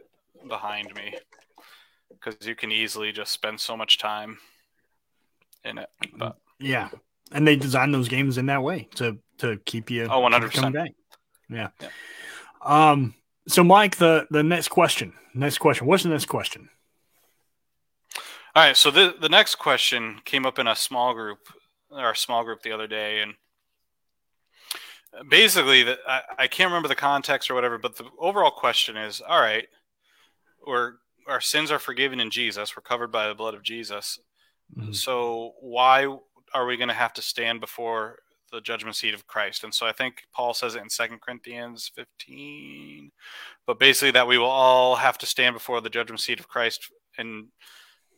behind me because you can easily just spend so much time in it. But yeah and they design those games in that way to to keep you oh 100 percent yeah. yeah. Um. So, Mike, the the next question. Next question. What's the next question? All right. So the the next question came up in a small group, our small group the other day, and basically, the, I, I can't remember the context or whatever, but the overall question is: All right, we're our sins are forgiven in Jesus. We're covered by the blood of Jesus. Mm-hmm. So why are we going to have to stand before the judgment seat of Christ? And so I think Paul says it in Second Corinthians 15, but basically that we will all have to stand before the judgment seat of Christ and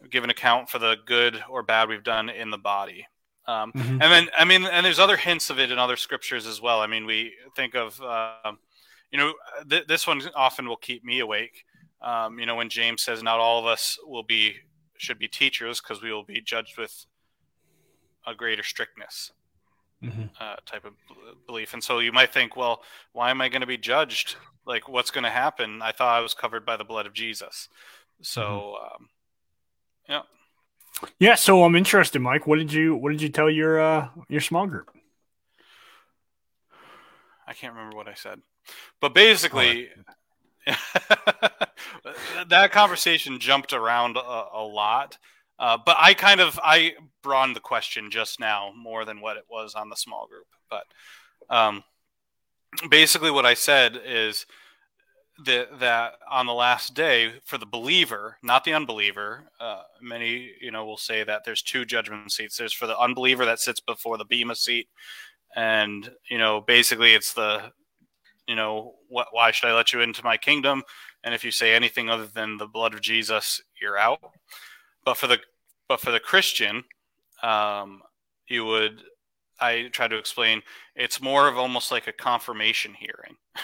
give an account for the good or bad we've done in the body. Um, mm-hmm. And then, I mean, and there's other hints of it in other scriptures as well. I mean, we think of, uh, you know, th- this one often will keep me awake. Um, you know, when James says, "Not all of us will be should be teachers because we will be judged with a greater strictness." Mm-hmm. Uh, type of belief, and so you might think, well, why am I going to be judged? Like, what's going to happen? I thought I was covered by the blood of Jesus. So, mm-hmm. um, yeah, yeah. So I'm interested, Mike. What did you What did you tell your uh, your small group? I can't remember what I said, but basically, that conversation jumped around a, a lot. Uh, but I kind of I broadened the question just now more than what it was on the small group. But um, basically, what I said is that that on the last day for the believer, not the unbeliever. Uh, many you know will say that there's two judgment seats. There's for the unbeliever that sits before the bema seat, and you know basically it's the you know what, why should I let you into my kingdom? and if you say anything other than the blood of Jesus, you're out. But for the but for the Christian, um, you would I try to explain it's more of almost like a confirmation hearing,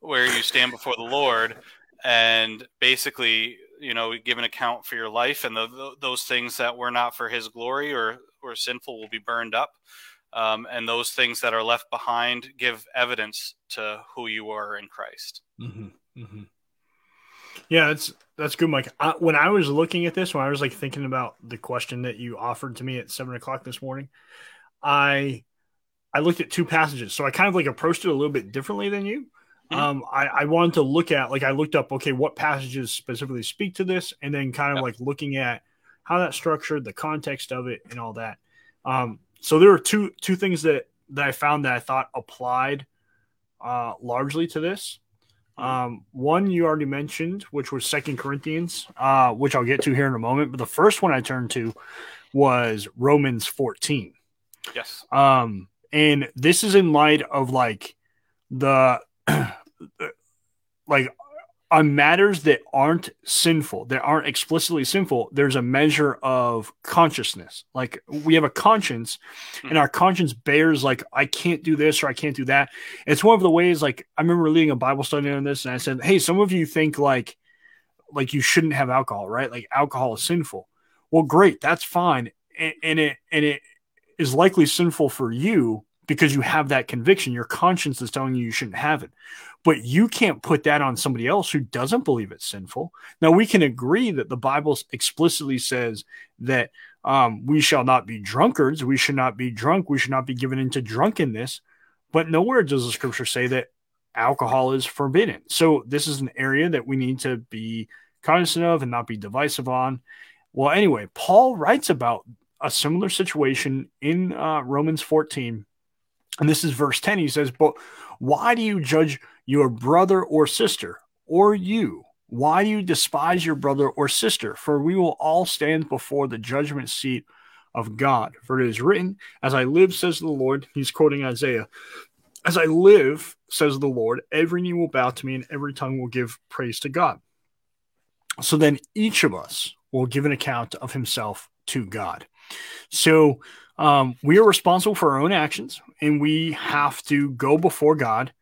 where you stand before the Lord and basically you know give an account for your life and the, the, those things that were not for His glory or or sinful will be burned up. Um, and those things that are left behind give evidence to who you are in Christ. Mm-hmm. Mm-hmm. Yeah, that's that's good, Mike. I, when I was looking at this, when I was like thinking about the question that you offered to me at seven o'clock this morning, I I looked at two passages. So I kind of like approached it a little bit differently than you. Mm-hmm. Um, I, I wanted to look at like I looked up okay, what passages specifically speak to this, and then kind of yep. like looking at how that's structured, the context of it, and all that. Um, so there were two two things that that I found that I thought applied uh, largely to this. Um, one you already mentioned, which was Second Corinthians, uh, which I'll get to here in a moment. But the first one I turned to was Romans 14. Yes. Um, and this is in light of like the like on matters that aren't sinful, that aren't explicitly sinful, there's a measure of consciousness. Like we have a conscience, and hmm. our conscience bears like I can't do this or I can't do that. It's one of the ways. Like I remember leading a Bible study on this, and I said, "Hey, some of you think like like you shouldn't have alcohol, right? Like alcohol is sinful. Well, great, that's fine, and, and it and it is likely sinful for you." Because you have that conviction, your conscience is telling you you shouldn't have it but you can't put that on somebody else who doesn't believe it's sinful. Now, we can agree that the Bible explicitly says that um, we shall not be drunkards, we should not be drunk, we should not be given into drunkenness, but nowhere does the scripture say that alcohol is forbidden. So, this is an area that we need to be cognizant of and not be divisive on. Well, anyway, Paul writes about a similar situation in uh, Romans 14. And this is verse 10. He says, But why do you judge your brother or sister, or you? Why do you despise your brother or sister? For we will all stand before the judgment seat of God. For it is written, As I live, says the Lord, he's quoting Isaiah, As I live, says the Lord, every knee will bow to me and every tongue will give praise to God. So then each of us will give an account of himself to God. So um, we are responsible for our own actions and we have to go before God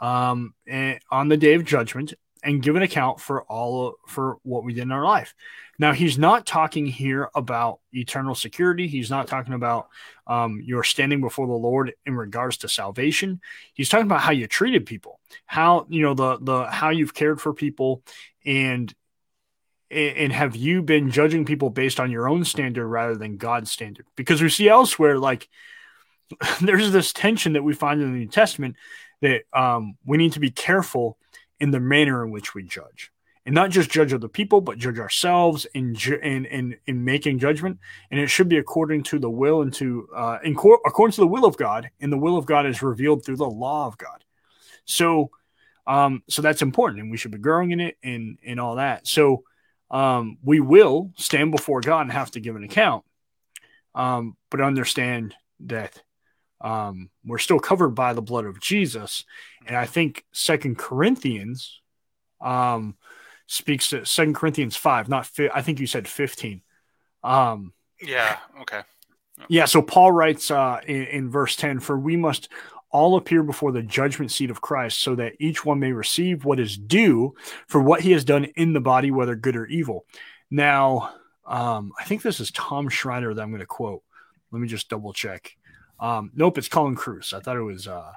um, and, on the day of judgment and give an account for all of, for what we did in our life. Now, he's not talking here about eternal security. He's not talking about um, your standing before the Lord in regards to salvation. He's talking about how you treated people, how you know the the how you've cared for people, and and have you been judging people based on your own standard rather than God's standard? Because we see elsewhere, like there's this tension that we find in the New Testament that um, we need to be careful in the manner in which we judge, and not just judge other people, but judge ourselves in in in, in making judgment. And it should be according to the will and to uh, in co- according to the will of God, and the will of God is revealed through the law of God. So, um, so that's important, and we should be growing in it and and all that. So um, we will stand before God and have to give an account. Um, but understand that um, we're still covered by the blood of Jesus. And I think Second Corinthians um, speaks to Second Corinthians five, not fi- I think you said fifteen. Um, yeah. Okay. Yeah. So Paul writes uh, in, in verse ten, "For we must all appear before the judgment seat of Christ, so that each one may receive what is due for what he has done in the body, whether good or evil. Now, um, I think this is Tom Schreiner that I'm going to quote. Let me just double check. Um, nope, it's Colin Kruse. I thought it was. Uh,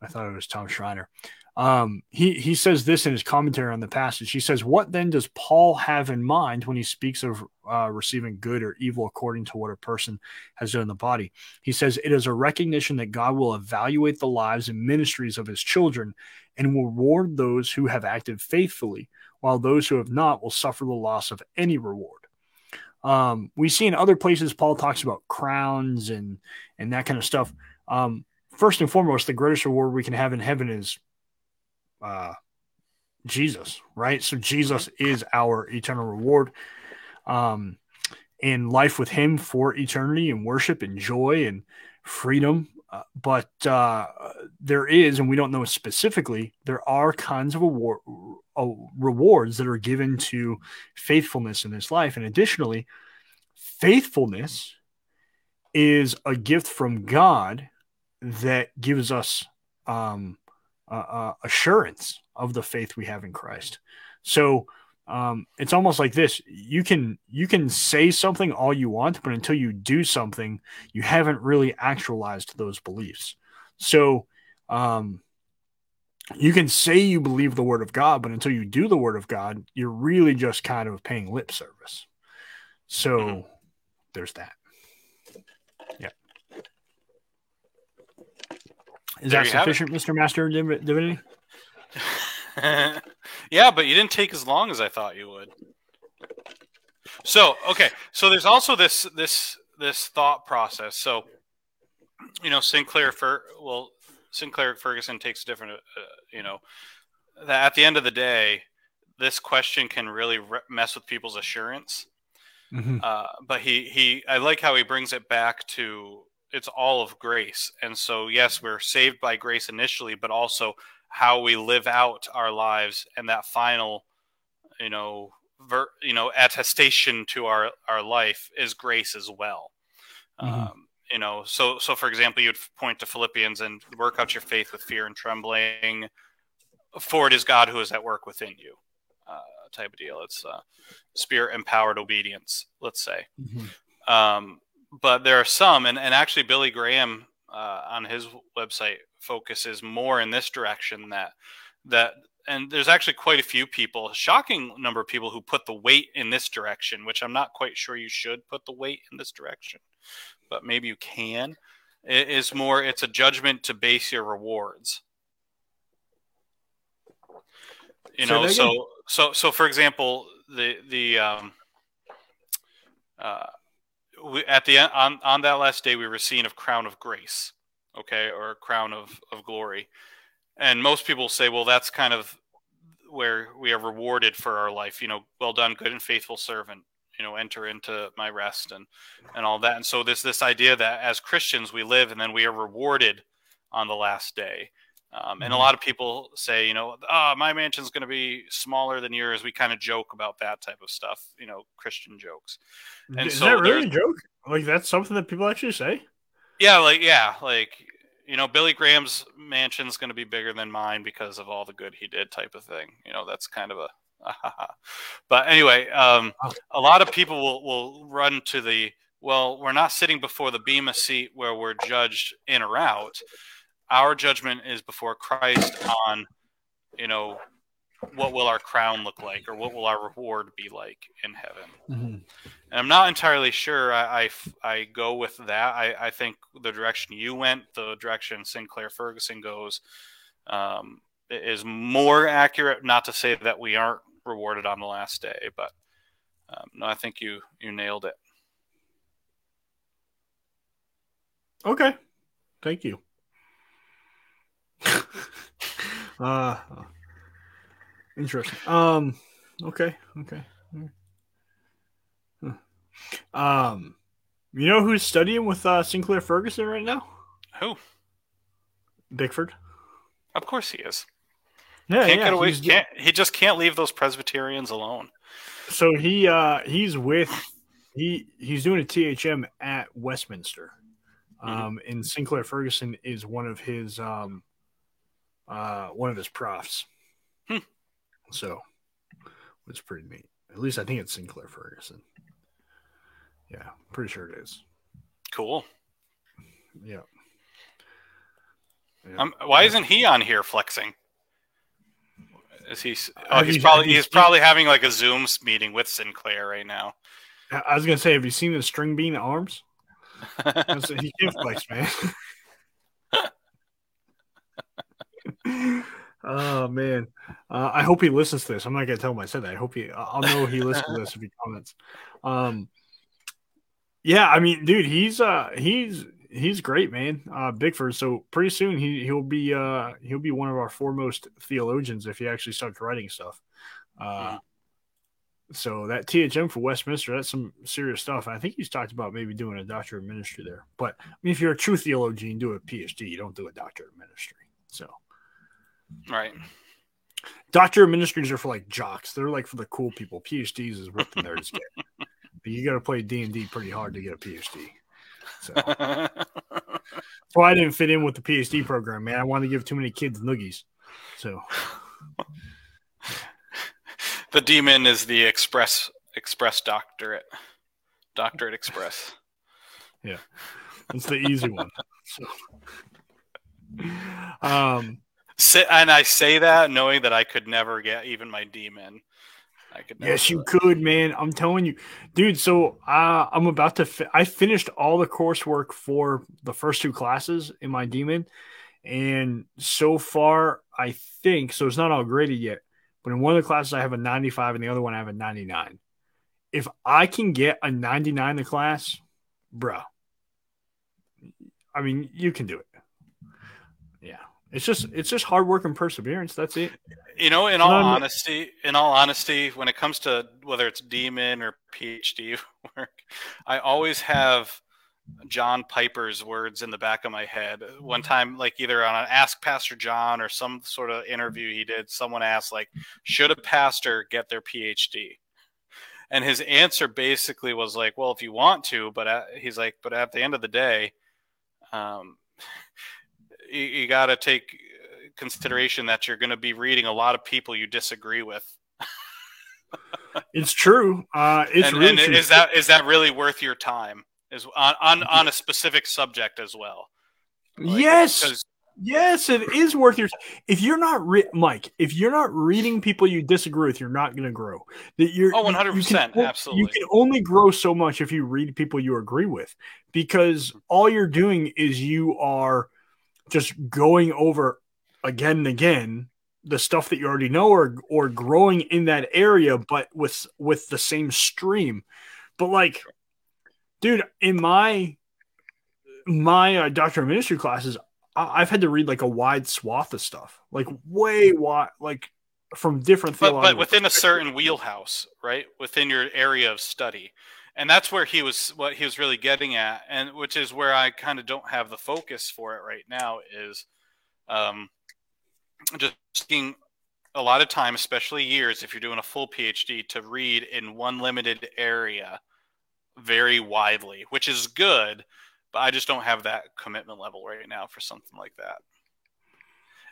I thought it was Tom Schreiner. Um, he he says this in his commentary on the passage. He says, "What then does Paul have in mind when he speaks of uh, receiving good or evil according to what a person has done in the body?" He says, "It is a recognition that God will evaluate the lives and ministries of His children, and will reward those who have acted faithfully, while those who have not will suffer the loss of any reward." Um, we see in other places Paul talks about crowns and and that kind of stuff. Um, first and foremost, the greatest reward we can have in heaven is uh, Jesus, right? So Jesus is our eternal reward. Um, in life with Him for eternity and worship and joy and freedom. Uh, but uh, there is, and we don't know specifically, there are kinds of award, uh, rewards that are given to faithfulness in this life. And additionally, faithfulness is a gift from God that gives us um, uh, assurance of the faith we have in Christ. So um, it's almost like this: you can you can say something all you want, but until you do something, you haven't really actualized those beliefs. So um, you can say you believe the word of God, but until you do the word of God, you're really just kind of paying lip service. So mm-hmm. there's that. Yeah. Is there that sufficient, Mr. Master Divinity? yeah, but you didn't take as long as I thought you would. So okay, so there's also this this this thought process. So you know, Sinclair for well, Sinclair Ferguson takes a different. Uh, you know, that at the end of the day, this question can really re- mess with people's assurance. Mm-hmm. Uh, but he he, I like how he brings it back to it's all of grace, and so yes, we're saved by grace initially, but also how we live out our lives and that final you know ver, you know attestation to our our life is grace as well. Mm-hmm. um, you know so so for example you'd point to philippians and work out your faith with fear and trembling. For it is god who is at work within you uh, type of deal. It's uh, spirit empowered obedience let's say. Mm-hmm. um, but there are some and, and actually billy graham uh, on his website focuses more in this direction that that and there's actually quite a few people a shocking number of people who put the weight in this direction which i'm not quite sure you should put the weight in this direction but maybe you can. It is more it's a judgment to base your rewards. You know so so, so so for example the the um uh we, at the on on that last day we were seeing of crown of grace okay, or crown of, of glory. And most people say, well, that's kind of where we are rewarded for our life. You know, well done, good and faithful servant. You know, enter into my rest and and all that. And so there's this idea that as Christians we live and then we are rewarded on the last day. Um, and a mm-hmm. lot of people say, you know, oh, my mansion's going to be smaller than yours. We kind of joke about that type of stuff, you know, Christian jokes. And Is so that really a joke? Like that's something that people actually say? Yeah, like yeah, like you know, Billy Graham's mansion's going to be bigger than mine because of all the good he did, type of thing. You know, that's kind of a. but anyway, um, a lot of people will will run to the well. We're not sitting before the bema seat where we're judged in or out. Our judgment is before Christ on, you know, what will our crown look like or what will our reward be like in heaven Mm-hmm. and i'm not entirely sure i i, I go with that I, I think the direction you went the direction sinclair ferguson goes um, is more accurate not to say that we aren't rewarded on the last day but um, no i think you you nailed it Okay. Thank you. uh interesting. Um okay, okay. Huh. Um you know who's studying with uh Sinclair Ferguson right now? who Bickford. of course he is Yeah, can't yeah, get away can't he just can't leave those presbyterians alone So he uh he's with he he's doing a THM at Westminster. Um and Sinclair Ferguson is one of his um uh one of his profs. Hmm. So it's pretty neat. At least I think it's Sinclair Ferguson. Yeah, pretty sure it is. cool Yeah. Yeah. Um, why isn't he on here flexing? Is he? Oh, Have he's probably you he's probably having like a Zoom meeting with Sinclair right now. I was gonna say, have you seen the string bean arms? He can flex, man. Oh man, uh, I hope he listens to this. I'm not gonna tell him I said that. I hope he. I'll know he listens to this if he comments. Um, yeah, I mean, dude, he's uh, he's he's great, man. Uh, Bickford. So pretty soon he he'll be uh he'll be one of our foremost theologians if he actually starts writing stuff. Uh, so that THM for Westminster, that's some serious stuff. I think he's talked about maybe doing a doctor of ministry there. But I mean, if you're a true theologian, do a PhD. You don't do a doctor of ministry. So right. doctor of ministries are for like jocks. They're like for the cool people. PhDs is what the nerds get. You got to play D and D pretty hard to get a PhD. So that's why I didn't fit in with the PhD program, man. I wanted to give too many kids noogies. So the DMin is the express express doctorate, doctorate express. Yeah, it's the easy one. So, um, and I say that knowing that I could never get even my DMin. I could. Never Yes, you could, man. I'm telling you, dude. So uh, I'm about to. Fi- I finished all the coursework for the first two classes in my DMin, and so far, I think so. It's not all graded yet, but in one of the classes, I have a 95, and the other one, I have a 99. If I can get a 99 in the class, bro, I mean, you can do it. It's just it's just hard work and perseverance. That's it. You know, in all No, honesty, in all honesty, when it comes to whether it's DMin or PhD work, I always have John Piper's words in the back of my head. One time, like either on an Ask Pastor John or some sort of interview he did, someone asked, like, should a pastor get their PhD? And his answer basically was like, well, if you want to, but he's like, but at the end of the day, um, you, you got to take consideration that you're going to be reading a lot of people you disagree with. It's true. Uh, it's and, really and true. is that is that really worth your time? Is on on, on a specific subject as well? Like, yes, yes, it is worth your. If you're not re- Mike, if you're not reading people you disagree with, you're not going to grow. That you're Oh, you- you 100%, absolutely. You can only grow so much if you read people you agree with, because all you're doing is you are just going over again and again the stuff that you already know or or growing in that area but with with the same stream but like dude in my my uh, doctor of ministry classes I- i've had to read like a wide swath of stuff like way wide like from different but, but within a certain wheelhouse, right? Within your area of study. And that's where he was what he was really getting at and which is where I kind of don't have the focus for it right now is um just taking a lot of time, especially years if you're doing a full PhD to read in one limited area very widely, which is good, but I just don't have that commitment level right now for something like that.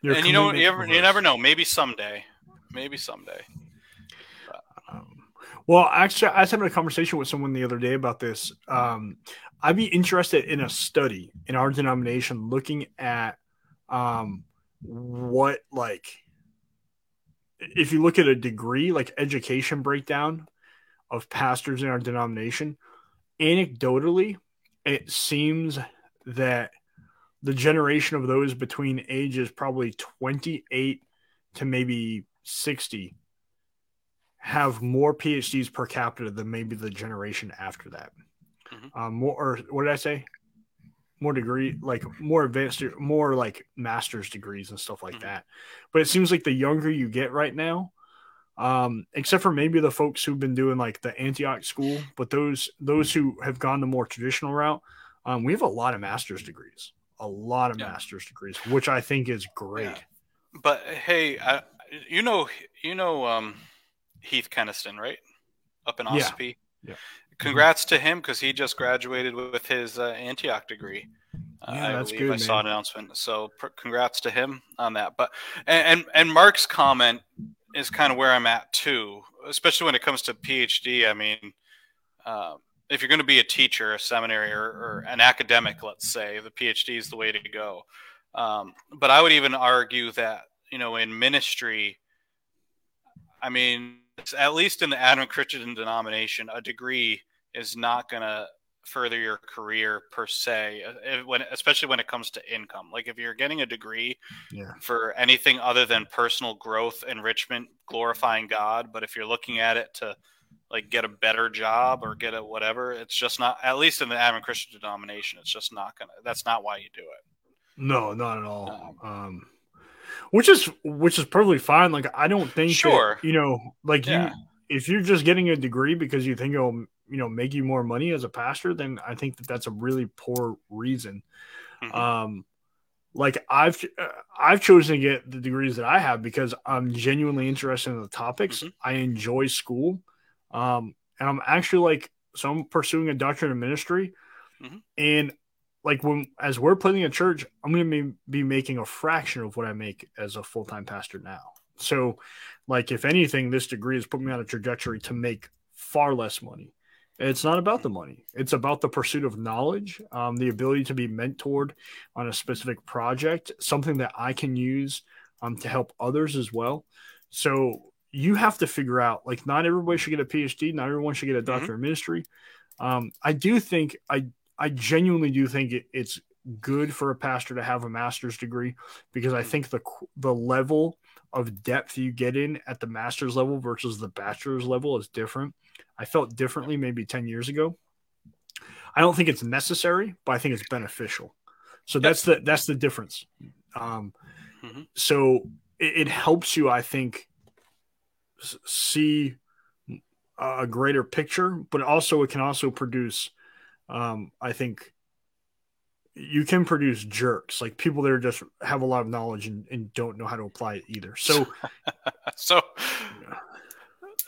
Your and you know, you, ever, you never know. Maybe someday, maybe someday. Well, actually, I was having a conversation with someone the other day about this. Um, I'd be interested in a study in our denomination looking at um, what like if you look at a degree like education breakdown of pastors in our denomination, anecdotally, it seems that the generation of those between ages probably 28 to maybe 60 have more PhDs per capita than maybe the generation after that. Mm-hmm. Um, more, or what did I say? More degree, like more advanced, more like master's degrees and stuff like mm-hmm. that. But it seems like the younger you get right now, um, except for maybe the folks who've been doing like the Antioch school, but those those who have gone the more traditional route, um, we have a lot of master's degrees, a lot of yeah. master's degrees, which I think is great. Yeah. But hey, I, you know, you know, um, Heath Keniston, right? Up in Ossipee. Yeah. yeah. Congrats to him because he just graduated with his uh, Antioch degree. Uh, yeah, I that's believe good, I man. saw an announcement. So pr- congrats to him on that. But and, and and Mark's comment is kind of where I'm at too, especially when it comes to PhD. I mean, uh, if you're going to be a teacher, a seminary, or, or, an academic, let's say, the PhD is the way to go. Um, but I would even argue that you know in ministry, I mean, at least in the Advent Christian denomination, a degree is not going to further your career per se uh, when especially when it comes to income. Like if you're getting a degree yeah. for anything other than personal growth enrichment glorifying god but if you're looking at it to like get a better job or get a whatever it's just not at least in the Advent Christian denomination it's just not gonna that's not why you do it. No not at all. Um, um which is which is perfectly fine. Like I don't think sure, that, you know, like yeah. you if you're just getting a degree because you think it'll you know make you more money as a pastor, then I think that that's a really poor reason. Mm-hmm. Um, like I've uh, I've chosen to get the degrees that I have because I'm genuinely interested in the topics. Mm-hmm. I enjoy school, um, and I'm actually like so I'm pursuing a doctorate in ministry, mm-hmm. and like when as we're planning a church, I'm going to be making a fraction of what I make as a full time pastor now. So, like if anything, this degree has put me on a trajectory to make far less money. It's not about the money; it's about the pursuit of knowledge, um, the ability to be mentored on a specific project, something that I can use um, to help others as well. So you have to figure out like not everybody should get a PhD, not everyone should get a doctor mm-hmm. of ministry. Um, I do think I I genuinely do think it, it's good for a pastor to have a master's degree because I think the the level of depth you get in at the master's level versus the bachelor's level is different. I felt differently maybe 10 years ago. I don't think it's necessary, but I think it's beneficial. So that's the that's the difference. Um, mm-hmm. So it, it helps you, I think, see a greater picture, but also it can also produce um, I think you can produce jerks, like people that are just have a lot of knowledge and, and don't know how to apply it either. So, so, yeah.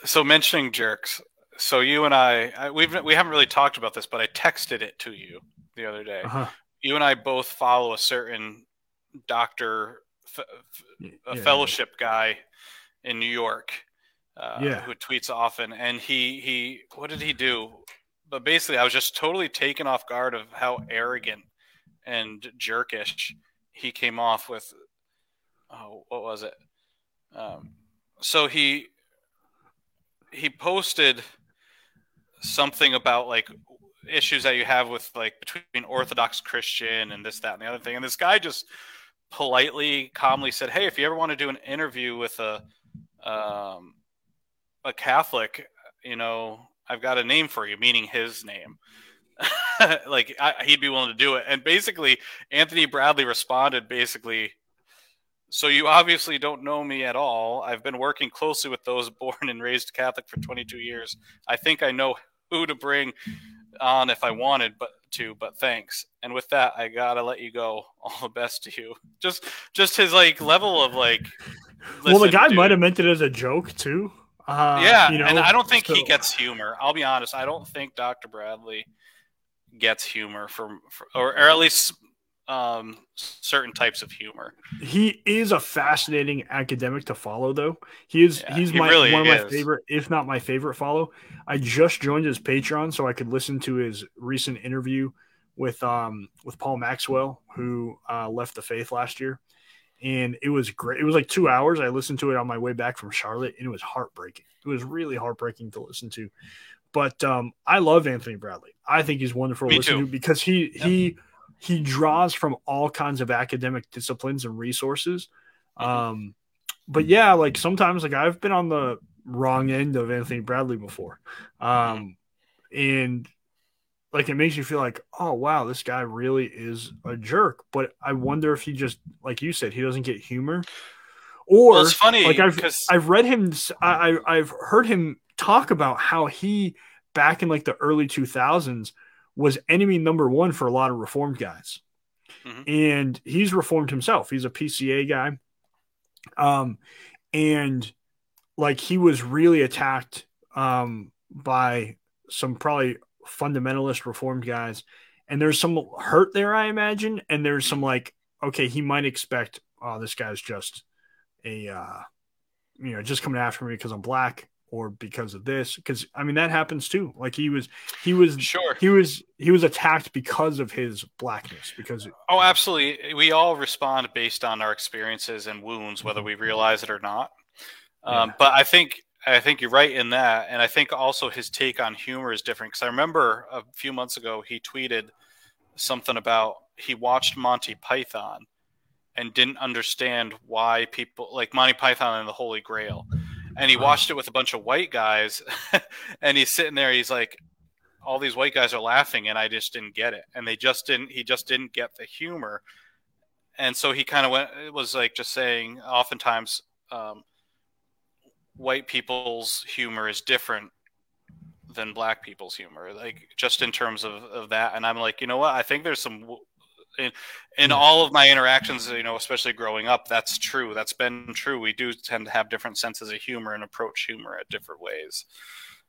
so mentioning jerks. So you and I, I, we've we haven't really talked about this, but I texted it to you the other day. Uh-huh. You and I both follow a certain doctor, f- a yeah, fellowship yeah. guy in New York, uh, yeah. who tweets often, and he he what did he do? But basically, I was just totally taken off guard of how arrogant and jerkish he came off with. Oh, what was it? Um, so he he posted something about like issues that you have with like between Orthodox Christian and this, that, and the other thing. And this guy just politely, calmly said, "Hey, if you ever want to do an interview with a um, a Catholic, you know, I've got a name for you, meaning his name. like I, he'd be willing to do it. And basically, Anthony Bradley responded basically, so you obviously don't know me at all. I've been working closely with those born and raised Catholic for 22 years. I think I know who to bring on if I wanted, but to. But thanks. And with that, I gotta let you go. All the best to you. Just, just his like level of like. well, the guy might have meant it as a joke too. Uh, yeah, you know, and I don't think so. he gets humor. I'll be honest. I don't think Dr. Bradley gets humor from, or, or at least um, certain types of humor. He is a fascinating academic to follow, though. He is yeah, he's he my really one of my favorite, if not my favorite, follow. I just joined his Patreon so I could listen to his recent interview with um with Paul Maxwell, who uh, left the faith last year and it was great. It was like two hours. I listened to it on my way back from Charlotte, and it was heartbreaking. It was really heartbreaking to listen to. But um, I love Anthony Bradley. I think he's wonderful to listen too. to because he he he draws from all kinds of academic disciplines and resources. Mhm. Um, but yeah, like sometimes like I've been on the wrong end of Anthony Bradley before. Um, and like it makes you feel like, oh wow, this guy really is a jerk. But I wonder if he just like you said, he doesn't get humor. Or well, it's funny like I've I've read him I, I've heard him talk about how he back in like the early 2000s was enemy number one for a lot of reformed guys Mhm. and he's reformed himself he's a pca guy um and like he was really attacked um by some probably fundamentalist reformed guys and there's some hurt there i imagine and there's some like okay he might expect oh this guy's just a uh you know just coming after me because i'm black or because of this because i mean that happens too like he was he was sure. he was he was attacked because of his blackness because Oh, absolutely. We all respond based on our experiences and wounds, whether Mhm. we realize it or not. Um, Yeah. But I think I think you're right in that, and I think also his take on humor is different. Because I remember a few months ago he tweeted something about he watched Monty Python and didn't understand why people like Monty Python and the Holy Grail, and he watched it with a bunch of white guys, and he's sitting there. He's like, all these white guys are laughing and I just didn't get it. And they just didn't he just didn't get the humor. And so he kind of went it was like just saying oftentimes um, white people's humor is different than black people's humor like just in terms of, of that. And i'm like you know what? I think there's some in, in all of my interactions you know especially growing up that's true. That's been true. We do tend to have different senses of humor and approach humor at different ways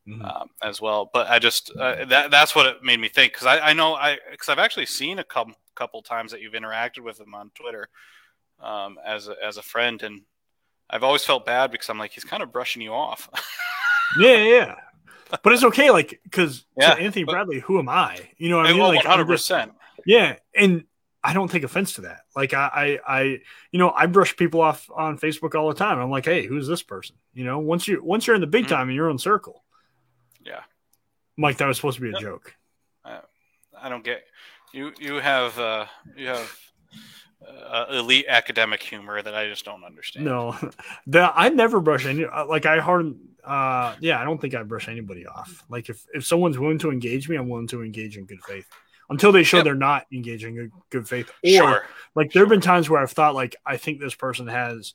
um, as well. But I just uh, that that's what it made me think because I, I know I because I've actually seen a couple couple times that you've interacted with him on Twitter um, as a, as a friend, and I've always felt bad because I'm like he's kind of brushing you off. yeah yeah but it's okay like because Yeah, anthony but- bradley who am i you know what i mean like one I'm hundred just- percent. yeah and i don't take offense to that like I, I i you know i brush people off on facebook all the time i'm like hey who's this person you know once you once you're in the big Mhm. time in your own circle Yeah. mike that was supposed to be a joke I don't get you. You have uh, you have uh, elite academic humor that I just don't understand. no that i never brush any uh, like i hard uh yeah i don't think i brush anybody off like if if someone's willing to engage me i'm willing to engage in good faith until they show Yep. they're not engaging in good faith or Sure. Like there have been times where I've thought like I think this person has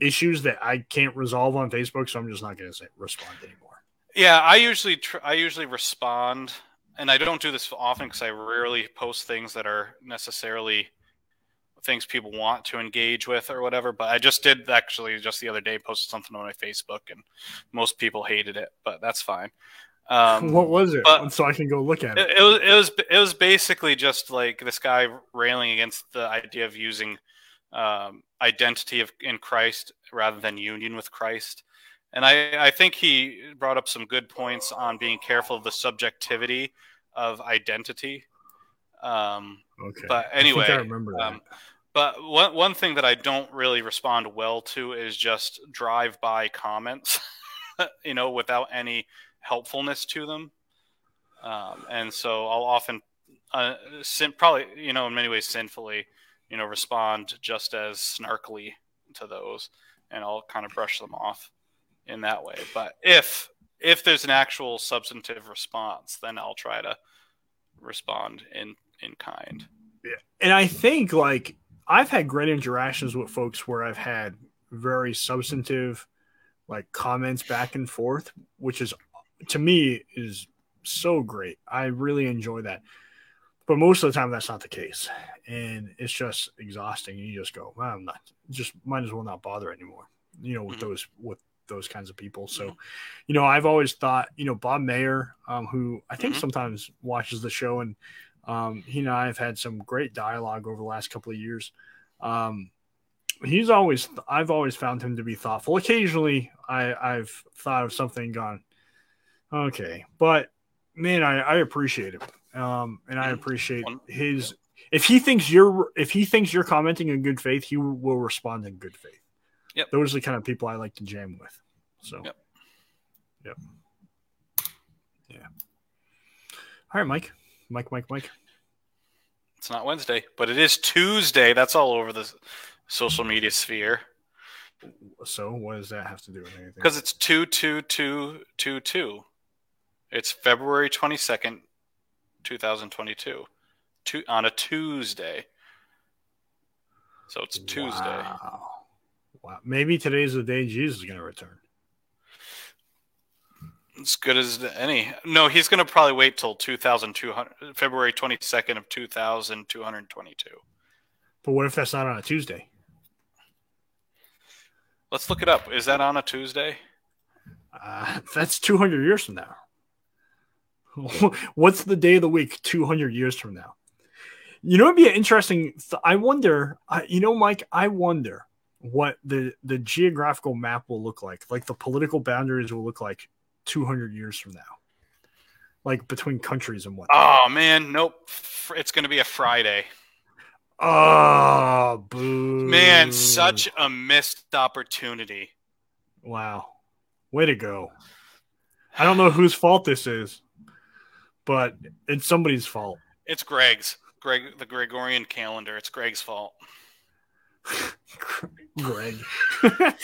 issues that I can't resolve on Facebook, so I'm just not going to say respond anymore. Yeah, I usually tr- I usually respond, and I don't do this often because I rarely post things that are necessarily things people want to engage with or whatever. But I just did actually just the other day posted something on my Facebook, and most people hated it, but that's fine. Um, what was it? but- so I can go look at it. it, it was it was it was basically just like this guy railing against the idea of using um, identity of in Christ rather than union with Christ. And I, I think he brought up some good points on being careful of the subjectivity of identity. Um, Okay. but I anyway, I remember that. um, but one one thing that I don't really respond well to is just drive by comments, you know, without any helpfulness to them. Um, and so I'll often, uh, sin- probably, you know, in many ways sinfully, you know, respond just as snarkily to those, and I'll kind of brush them off in that way. But if if there's an actual substantive response, then I'll try to respond in in kind. Yeah. and I think like I've had great interactions with folks where I've had very substantive like comments back and forth, which is to me is so great. I really enjoy that. But most of the time that's not the case. And it's just exhausting. You just go, well, I'm not just might as well not bother anymore, you know, with Mhm. those with those kinds of people. So, you know, I've always thought, you know, Bob Mayer, um, who I think Mhm. sometimes watches the show and um, he and I have had some great dialogue over the last couple of years. Um, he's always, I've always found him to be thoughtful. Occasionally, I, I've thought of something, gone, okay, but man, I, I appreciate him, um, and I Mhm. appreciate his if he thinks you're if he thinks you're commenting in good faith, he will respond in good faith. Yep. Those are the kind of people I like to jam with. So. Yep. Yep. Yeah. All right, Mike. Mike. Mike. Mike. It's not Wednesday, but it is Tuesday. That's all over the social media sphere. So, what does that have to do with anything? Because it's two two two two two. It's February twenty second, two thousand twenty two, two on a Tuesday. So it's Tuesday. Wow. wow. Maybe today's the day Jesus is going to return. As good as any. No, he's going to probably wait till two thousand two hundred February twenty second of two thousand two hundred twenty two. But what if that's not on a Tuesday? Let's look it up. Is that on a Tuesday? Uh, that's 200 years from now. What's the day of the week 200 years from now? You know, it'd be an interesting. Th- I wonder. I, you know, Mike. I wonder what the the geographical map will look like. Like the political boundaries will look like 200 years from now. Like between countries and what. Oh man, nope. It's going to be a Friday. Oh, boo. Man, such a missed opportunity. Wow. Way to go. I don't know whose fault this is, but it's somebody's fault. It's Greg's. Greg, the Gregorian calendar. It's Greg's fault. Greg.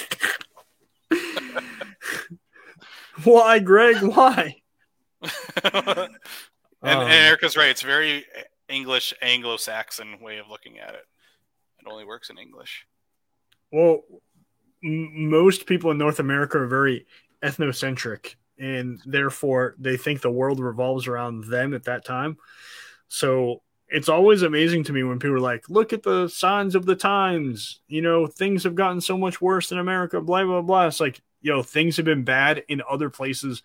Why, Greg? Why? and, Um, and Erica's right. It's very English, Anglo-Saxon way of looking at it. It only works in English. Well, m- most people in North America are very ethnocentric, and therefore they think the world revolves around them at that time. So it's always amazing to me when people are like, "Look at the signs of the times." You know, things have gotten so much worse in America. Blah blah blah. It's like, yo, things have been bad in other places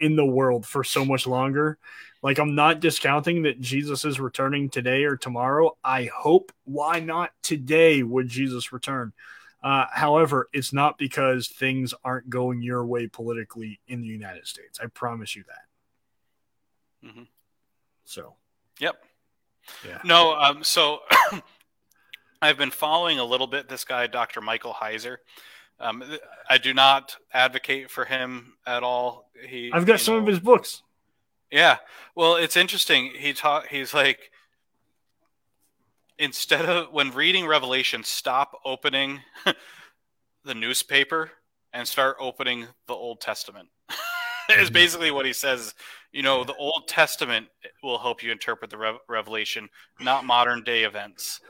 in the world for so much longer. Like, I'm not discounting that Jesus is returning today or tomorrow. I hope. Why not today would Jesus return? Uh, however, it's not because things aren't going your way politically in the United States. I promise you that. Mm-hmm. So, Yep. yeah. No, um, so I've been following a little bit this guy, Dr. Michael Heiser. Um, I do not advocate for him at all. He, I've got some of his books. Yeah. Well, it's interesting. He taught. He's like, instead of when reading Revelation, stop opening the newspaper and start opening the Old Testament. is basically what he says. You know, the Old Testament will help you interpret the Rev- Revelation, not modern day events.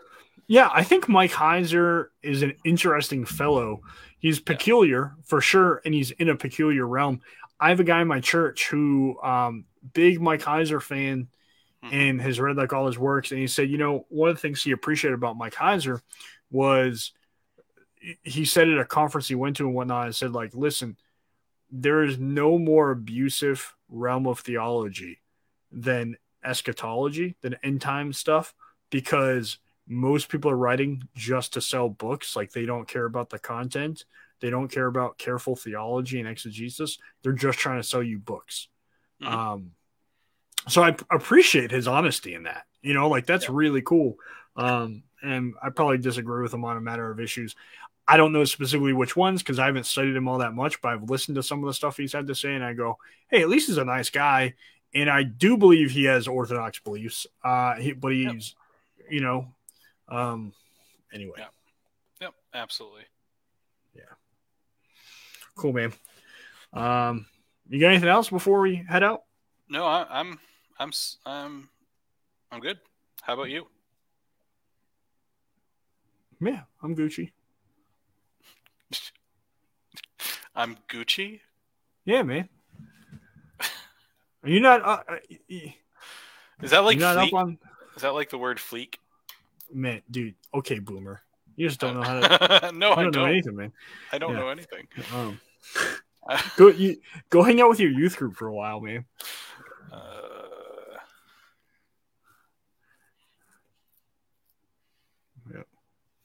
Yeah, I think Mike Heiser is an interesting fellow. He's peculiar for sure, and he's in a peculiar realm. I have a guy in my church who, um, big Mike Heiser fan, Mhm. and has read like all his works. And he said, you know, one of the things he appreciated about Mike Heiser was he said at a conference he went to and whatnot, and said, like, listen, there is no more abusive realm of theology than eschatology, than end time stuff, because most people are writing just to sell books. Like they don't care about the content. They don't care about careful theology and exegesis. They're just trying to sell you books. Mhm. Um, so I appreciate his honesty in that. You know, like that's really cool. Um, and I probably disagree with him on a matter of issues. I don't know specifically which ones because I haven't studied him all that much, but I've listened to some of the stuff he's had to say, and I go, "Hey, at least he's a nice guy." And I do believe he has orthodox beliefs. Uh, he, but he's, you know, um, anyway, Yeah. Yep, absolutely. Yeah. Cool, man. Um, you got anything else before we head out? No, I, I'm, I'm, I'm, I'm good. How about you? Yeah, I'm Gucci. I'm Gucci. Yeah, man. Are you not? Uh, uh, Is that like fleek? on? Is that like the word fleek? Man, dude. Okay, boomer. You just don't know how to. no, I don't know anything, man. I don't Yeah. know anything. Um, go you go hang out with your youth group for a while, man. Uh,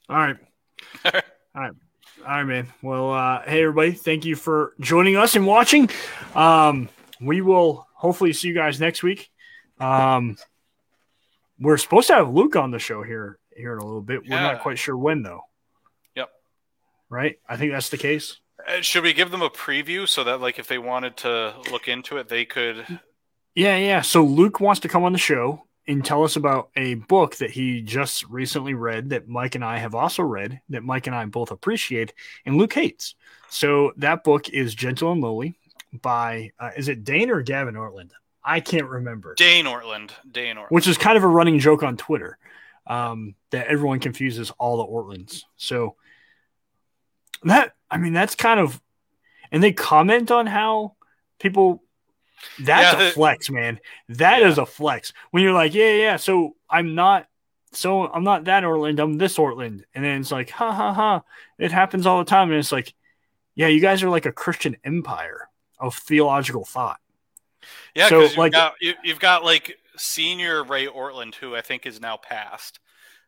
All right. All right. All right, man. Well, uh, hey, everybody. Thank you for joining us and watching. Um, we will hopefully see you guys next week. Um, we're supposed to have Luke on the show here here in a little bit. We're Yeah. not quite sure when though. Yep. Right? I think that's the case. Uh, Should we give them a preview so that, like, if they wanted to look into it, they could? Yeah, yeah. So Luke wants to come on the show and tell us about a book that he just recently read that Mike and I have also read that Mike and I both appreciate and Luke hates. So that book is Gentle and Lowly by uh, is it Dane or Gavin Ortlund? I can't remember. Dane Ortlund. Dane Ortlund. Which is kind of a running joke on Twitter um, that everyone confuses all the Ortlunds. So that I mean that's kind of and they comment on how people that's Yeah, a flex, man. That is Yeah. a flex. When you're like, yeah, yeah, so I'm not so I'm not that Ortlund, I'm this Ortlund. And then it's like, ha ha ha. It happens all the time. And it's like, yeah, you guys are like a Christian empire of theological thought. Yeah, So, because you've, like- got, you, you've got like senior Ray Ortlund, who I think is now passed.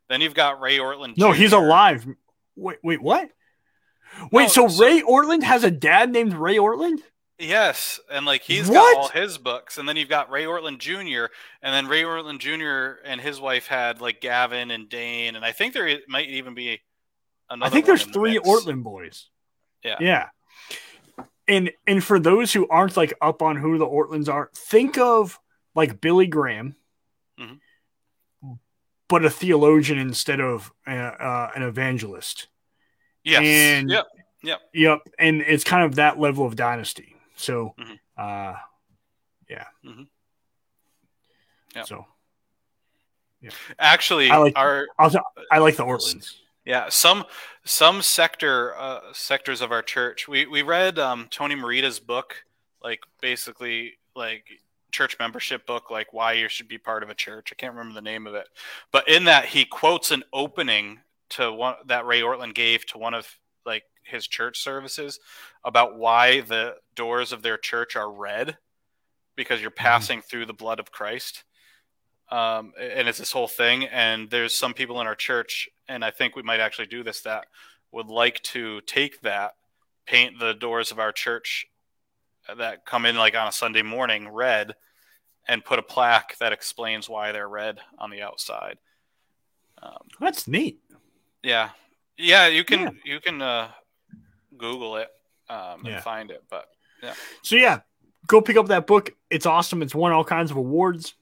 Then you've got Ray Ortlund. No, he's alive. Wait, wait, what? Wait, No, so, so- Ray Ortlund has a dad named Ray Ortlund? Yes, and like he's What? got all his books, and then you've got Ray Ortlund Jr. And then Ray Ortlund Jr. and his wife had like Gavin and Dane, and I think there might even be another. I think there's the three mix. Ortland boys. Yeah. Yeah. And and for those who aren't like up on who the Ortlunds are, think of like Billy Graham, Mhm. but a theologian instead of uh, uh, an evangelist. Yes. And- yep. Yep, and it's kind of that level of dynasty. So, Mhm. uh, yeah. Mhm. Yep. So Actually, I like- our I like the Ortlunds. Yeah, some some sector uh, sectors of our church. We we read um, Tony Merida's book, like basically like church membership book, like why you should be part of a church. I can't remember the name of it, but in that he quotes an opening to one that Ray Ortlund gave to one of like his church services about why the doors of their church are red because you're passing through the blood of Christ um, and it's this whole thing. And there's some people in our church, and I think we might actually do this that would like to take that, paint the doors of our church that come in like on a Sunday morning red, and put a plaque that explains why they're red on the outside. Um, That's neat. yeah, yeah, you can Yeah. you can uh, Google it um, Yeah. and find it, but yeah. So yeah, go pick up that book. It's awesome. It's won all kinds of awards.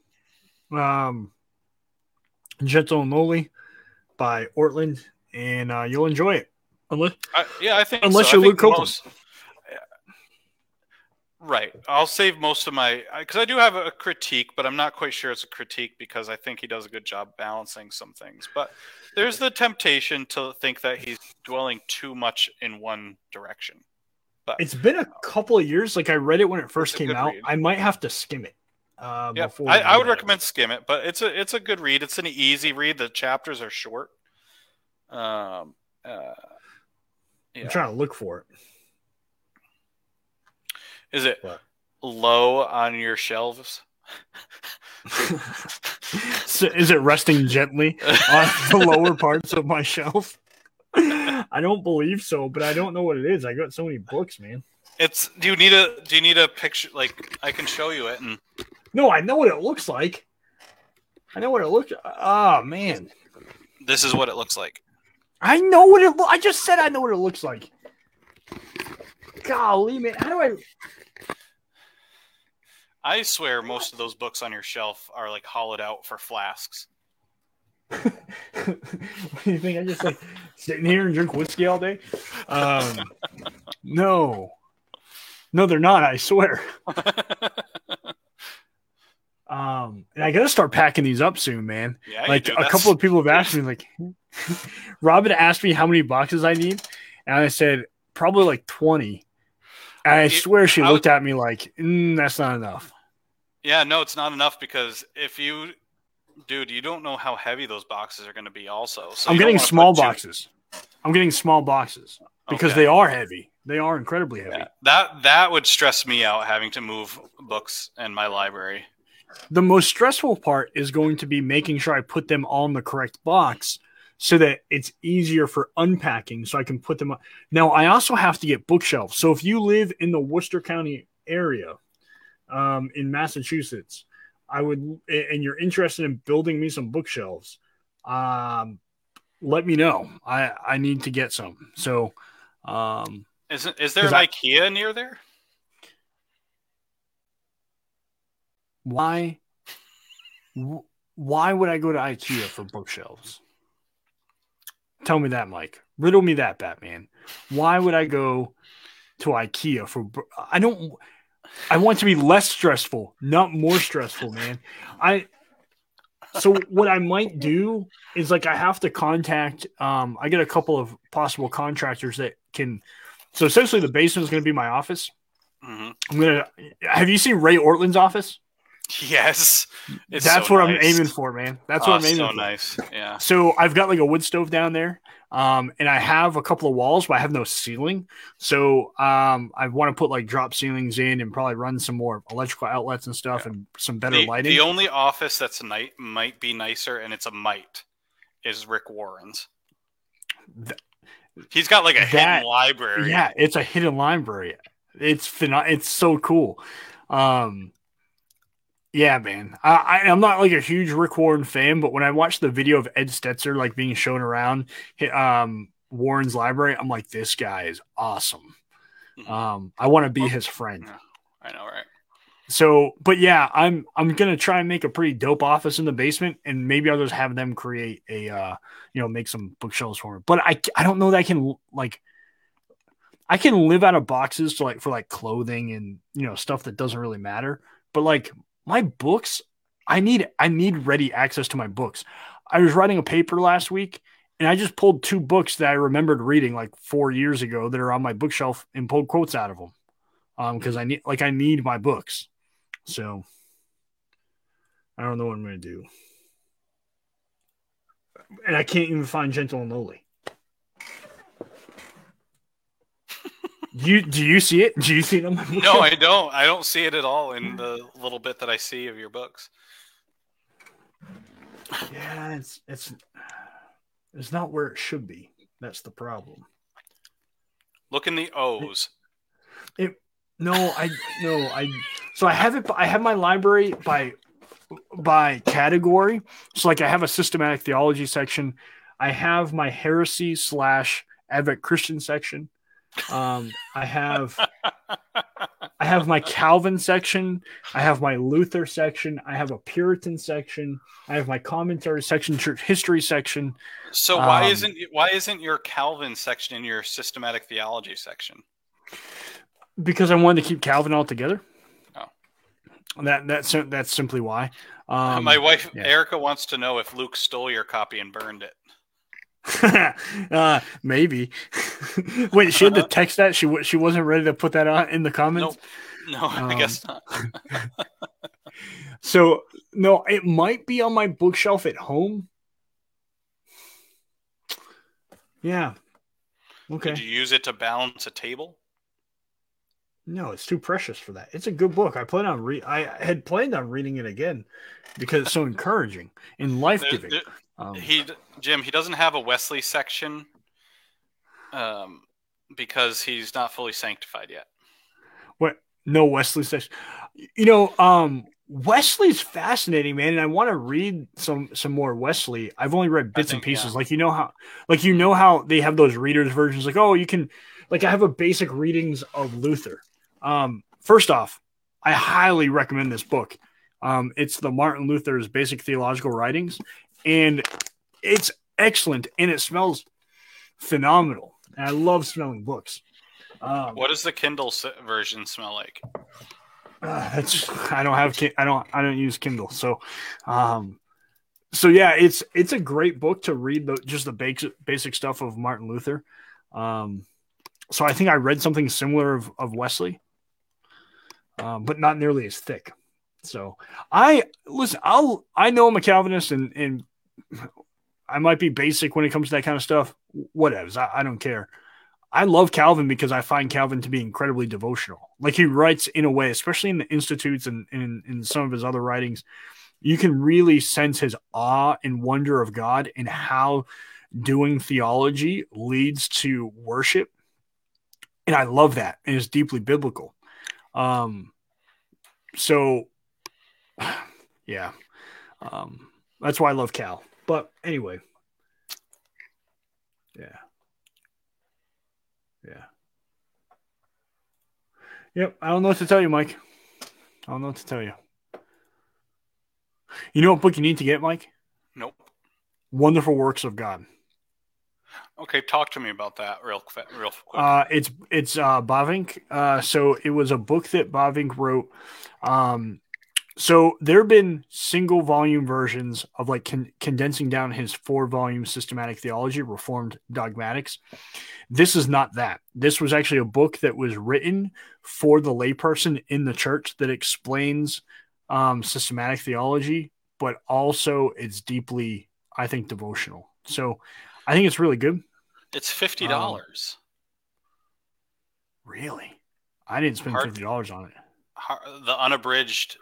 Um, Gentle and Lowly by Ortlund, and uh, you'll enjoy it. Unless I, yeah, I think Unless so. You're Luke Copeland. most- Right. I'll save most of my because I do have a critique, but I'm not quite sure it's a critique because I think he does a good job balancing some things. But there's the temptation to think that he's dwelling too much in one direction. But it's been a couple of years. Like I read it when it first came out. read. I might have to skim it. Uh, Yeah, I, I would recommend skim it, but it's a it's a good read. It's an easy read. The chapters are short. Um, uh, yeah. I'm trying to look for it. Is it What? low on your shelves? so is it resting gently on the lower parts of my shelf? I don't believe so, but I don't know what it is. I got so many books, man. It's. Do you need a Do you need a picture? Like I can show you it, and No, I know what it looks like. I know what it looks. Oh man, this is what it looks like. I know what it. Lo- I just said I know what it looks like. Golly, man, how do I? I swear, most of those books on your shelf are like hollowed out for flasks. what do you think? I just like sitting here and drink whiskey all day? Um, no, no, they're not. I swear. Um, and I gotta start packing these up soon, man. Yeah, like a couple of people have asked me, like, Robin asked me how many boxes I need, and I said probably like twenty. And I You- swear she I looked at me like, mm, "That's not enough." Yeah, no, it's not enough because if you, dude, you don't know how heavy those boxes are going to be. Also, so I'm getting small boxes. I'm getting small boxes because Okay. they are heavy. They are incredibly heavy. Yeah, that that would stress me out having to move books in my library. The most stressful part is going to be making sure I put them all in the correct box so that it's easier for unpacking so I can put them on. Now, I also have to get bookshelves. So if you live in the Worcester County area um, in Massachusetts, I would, and you're interested in building me some bookshelves, um, let me know. I I need to get some. So, um, is is there an I, IKEA near there? Why? Why would I go to IKEA for bookshelves? Tell me that, Mike. Riddle me that, Batman. Why would I go to IKEA for? I don't. I want to be less stressful, not more stressful, man. I so what I might do is like I have to contact um I get a couple of possible contractors that can so essentially the basement is going to be my office. Mm-hmm. I'm gonna have you seen Ray Ortlund's office? Yes, that's so what nice. I'm aiming for, man. That's oh, what I'm aiming so for. nice. Yeah. So I've got like a wood stove down there, um, and I have a couple of walls, but I have no ceiling. So um, I want to put like drop ceilings in and probably run some more electrical outlets and stuff, yeah. and some better the, lighting. The only office that's night might be nicer, and it's a might, is Rick Warren's. He's got like a that, hidden library. Yeah, it's a hidden library. It's phen- It's so cool. Um, yeah, man. I, I am not like a huge Rick Warren fan, but when I watched the video of Ed Stetzer like being shown around um Warren's library, I'm like, this guy is awesome. Mm-hmm. Um, I want to be his friend. I know, right? So, but yeah, I'm I'm gonna try and make a pretty dope office in the basement, and maybe I'll just have them create a uh, you know, make some bookshelves for me. But I I don't know that I can like I can live out of boxes for like for like clothing and you know stuff that doesn't really matter. But like my books, I need I need ready access to my books. I was writing a paper last week and I just pulled two books that I remembered reading like four years ago that are on my bookshelf and pulled quotes out of them. Um, because I need like I need my books. So I don't know what I'm gonna do. And I can't even find Gentle and Lowly. You do you see it? Do you see it on my book? No, I don't. I don't see it at all in the little bit that I see of your books. Yeah, it's it's it's not where it should be. That's the problem. Look in the O's. It, it no, I no, I so I have it I have my library by by category. So like I have a systematic theology section. I have my heresy slash Advent Christian section. Um, I have I have my Calvin section. I have my Luther section. I have a Puritan section. I have my commentary section, church history section. So why um, isn't why isn't your Calvin section in your systematic theology section? Because I wanted to keep Calvin all together. Oh, that that's that's simply why. Um, my wife yeah. Erica wants to know if Luke stole your copy and burned it. uh, maybe. Wait, she had to text that. She she wasn't ready to put that on in the comments. Nope. No, I um, guess not. so no, it might be on my bookshelf at home. Yeah. Okay. Did you use it to balance a table? No, it's too precious for that. It's a good book. I plan on re I had planned on reading it again because it's so encouraging and life giving. Um, he Jim, he doesn't have a Wesley section, um, because he's not fully sanctified yet. What? No Wesley section. You know, um, Wesley's fascinating, man, and I want to read some some more Wesley. I've only read bits think, and pieces. Yeah. Like you know how, like you know how they have those readers versions. Like oh, you can, like I have a basic readings of Luther. Um, first off, I highly recommend this book. Um, it's the Martin Luther's Basic Theological Writings, and it's excellent and it smells phenomenal. And I love smelling books. Um, what does the Kindle version smell like? Uh, it's I don't have I don't I don't use Kindle, so um, so yeah, it's it's a great book to read the just the basic basic stuff of Martin Luther. Um, so I think I read something similar of, of Wesley, um, but not nearly as thick. So I listen. I'll I know I'm a Calvinist, and and I might be basic when it comes to that kind of stuff. Whatever. I, I don't care. I love Calvin because I find Calvin to be incredibly devotional. Like he writes in a way, especially in the Institutes and in, in some of his other writings, you can really sense his awe and wonder of God and how doing theology leads to worship. And I love that. And it's deeply biblical. Um, so Yeah. Um, that's why I love Cal. But anyway. Yeah. Yeah. Yep. I don't know what to tell you, Mike. I don't know what to tell you. You know what book you need to get, Mike? Nope. Wonderful Works of God. Okay, talk to me about that real quick. Real quick. Uh, it's it's uh, Bavinck. Uh, so it was a book that Bavinck wrote. Um, so there have been single volume versions of like con- condensing down his four volume systematic theology, Reformed dogmatics. This is not that. This was actually a book that was written for the layperson in the church that explains um, systematic theology, but also it's deeply, I think, devotional. So I think it's really good. it's fifty dollars. Really, I didn't spend fifty dollars on it. the unabridged,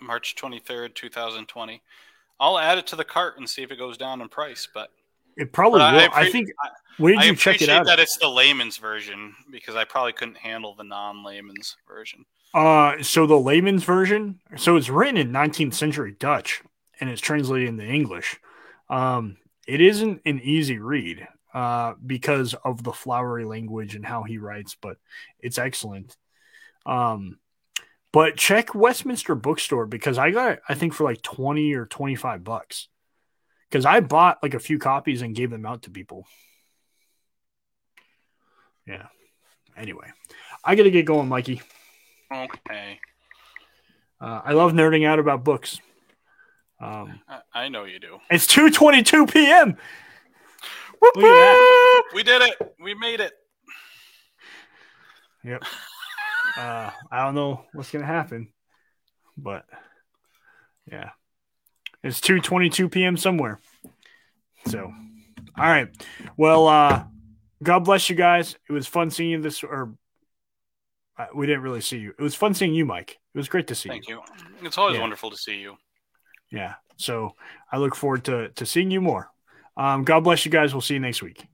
March twenty third, two thousand twenty. I'll add it to the cart and see if it goes down in price. But, It probably but will. I, I, think. Where did I you check it out? that at? it's the layman's version because I probably couldn't handle the non-layman's version. Uh, so the layman's version. So it's written in 19th century Dutch and it's translated into English. Um, it isn't an easy read uh, because of the flowery language and how he writes, but it's excellent. Um, but check Westminster Bookstore because I got it, I think, for like 20 or 25 bucks. Because I bought like a few copies and gave them out to people. Yeah. Anyway, I got to get going, Mikey. Okay, Uh, I love nerding out about books. Um, I, I know you do. it's 2:22 p.m. Look at that. We did it. We made it. Yep. Uh, I don't know what's gonna happen, but yeah, it's 2:22 p.m. somewhere. So, all right. Well, uh, God bless you guys. It was fun seeing you this, or uh, we didn't really see you. It was fun seeing you, Mike. It was great to see Thank you. Thank you. It's always Yeah. wonderful to see you. Yeah. So I look forward to to seeing you more. Um, God bless you guys. We'll see you next week.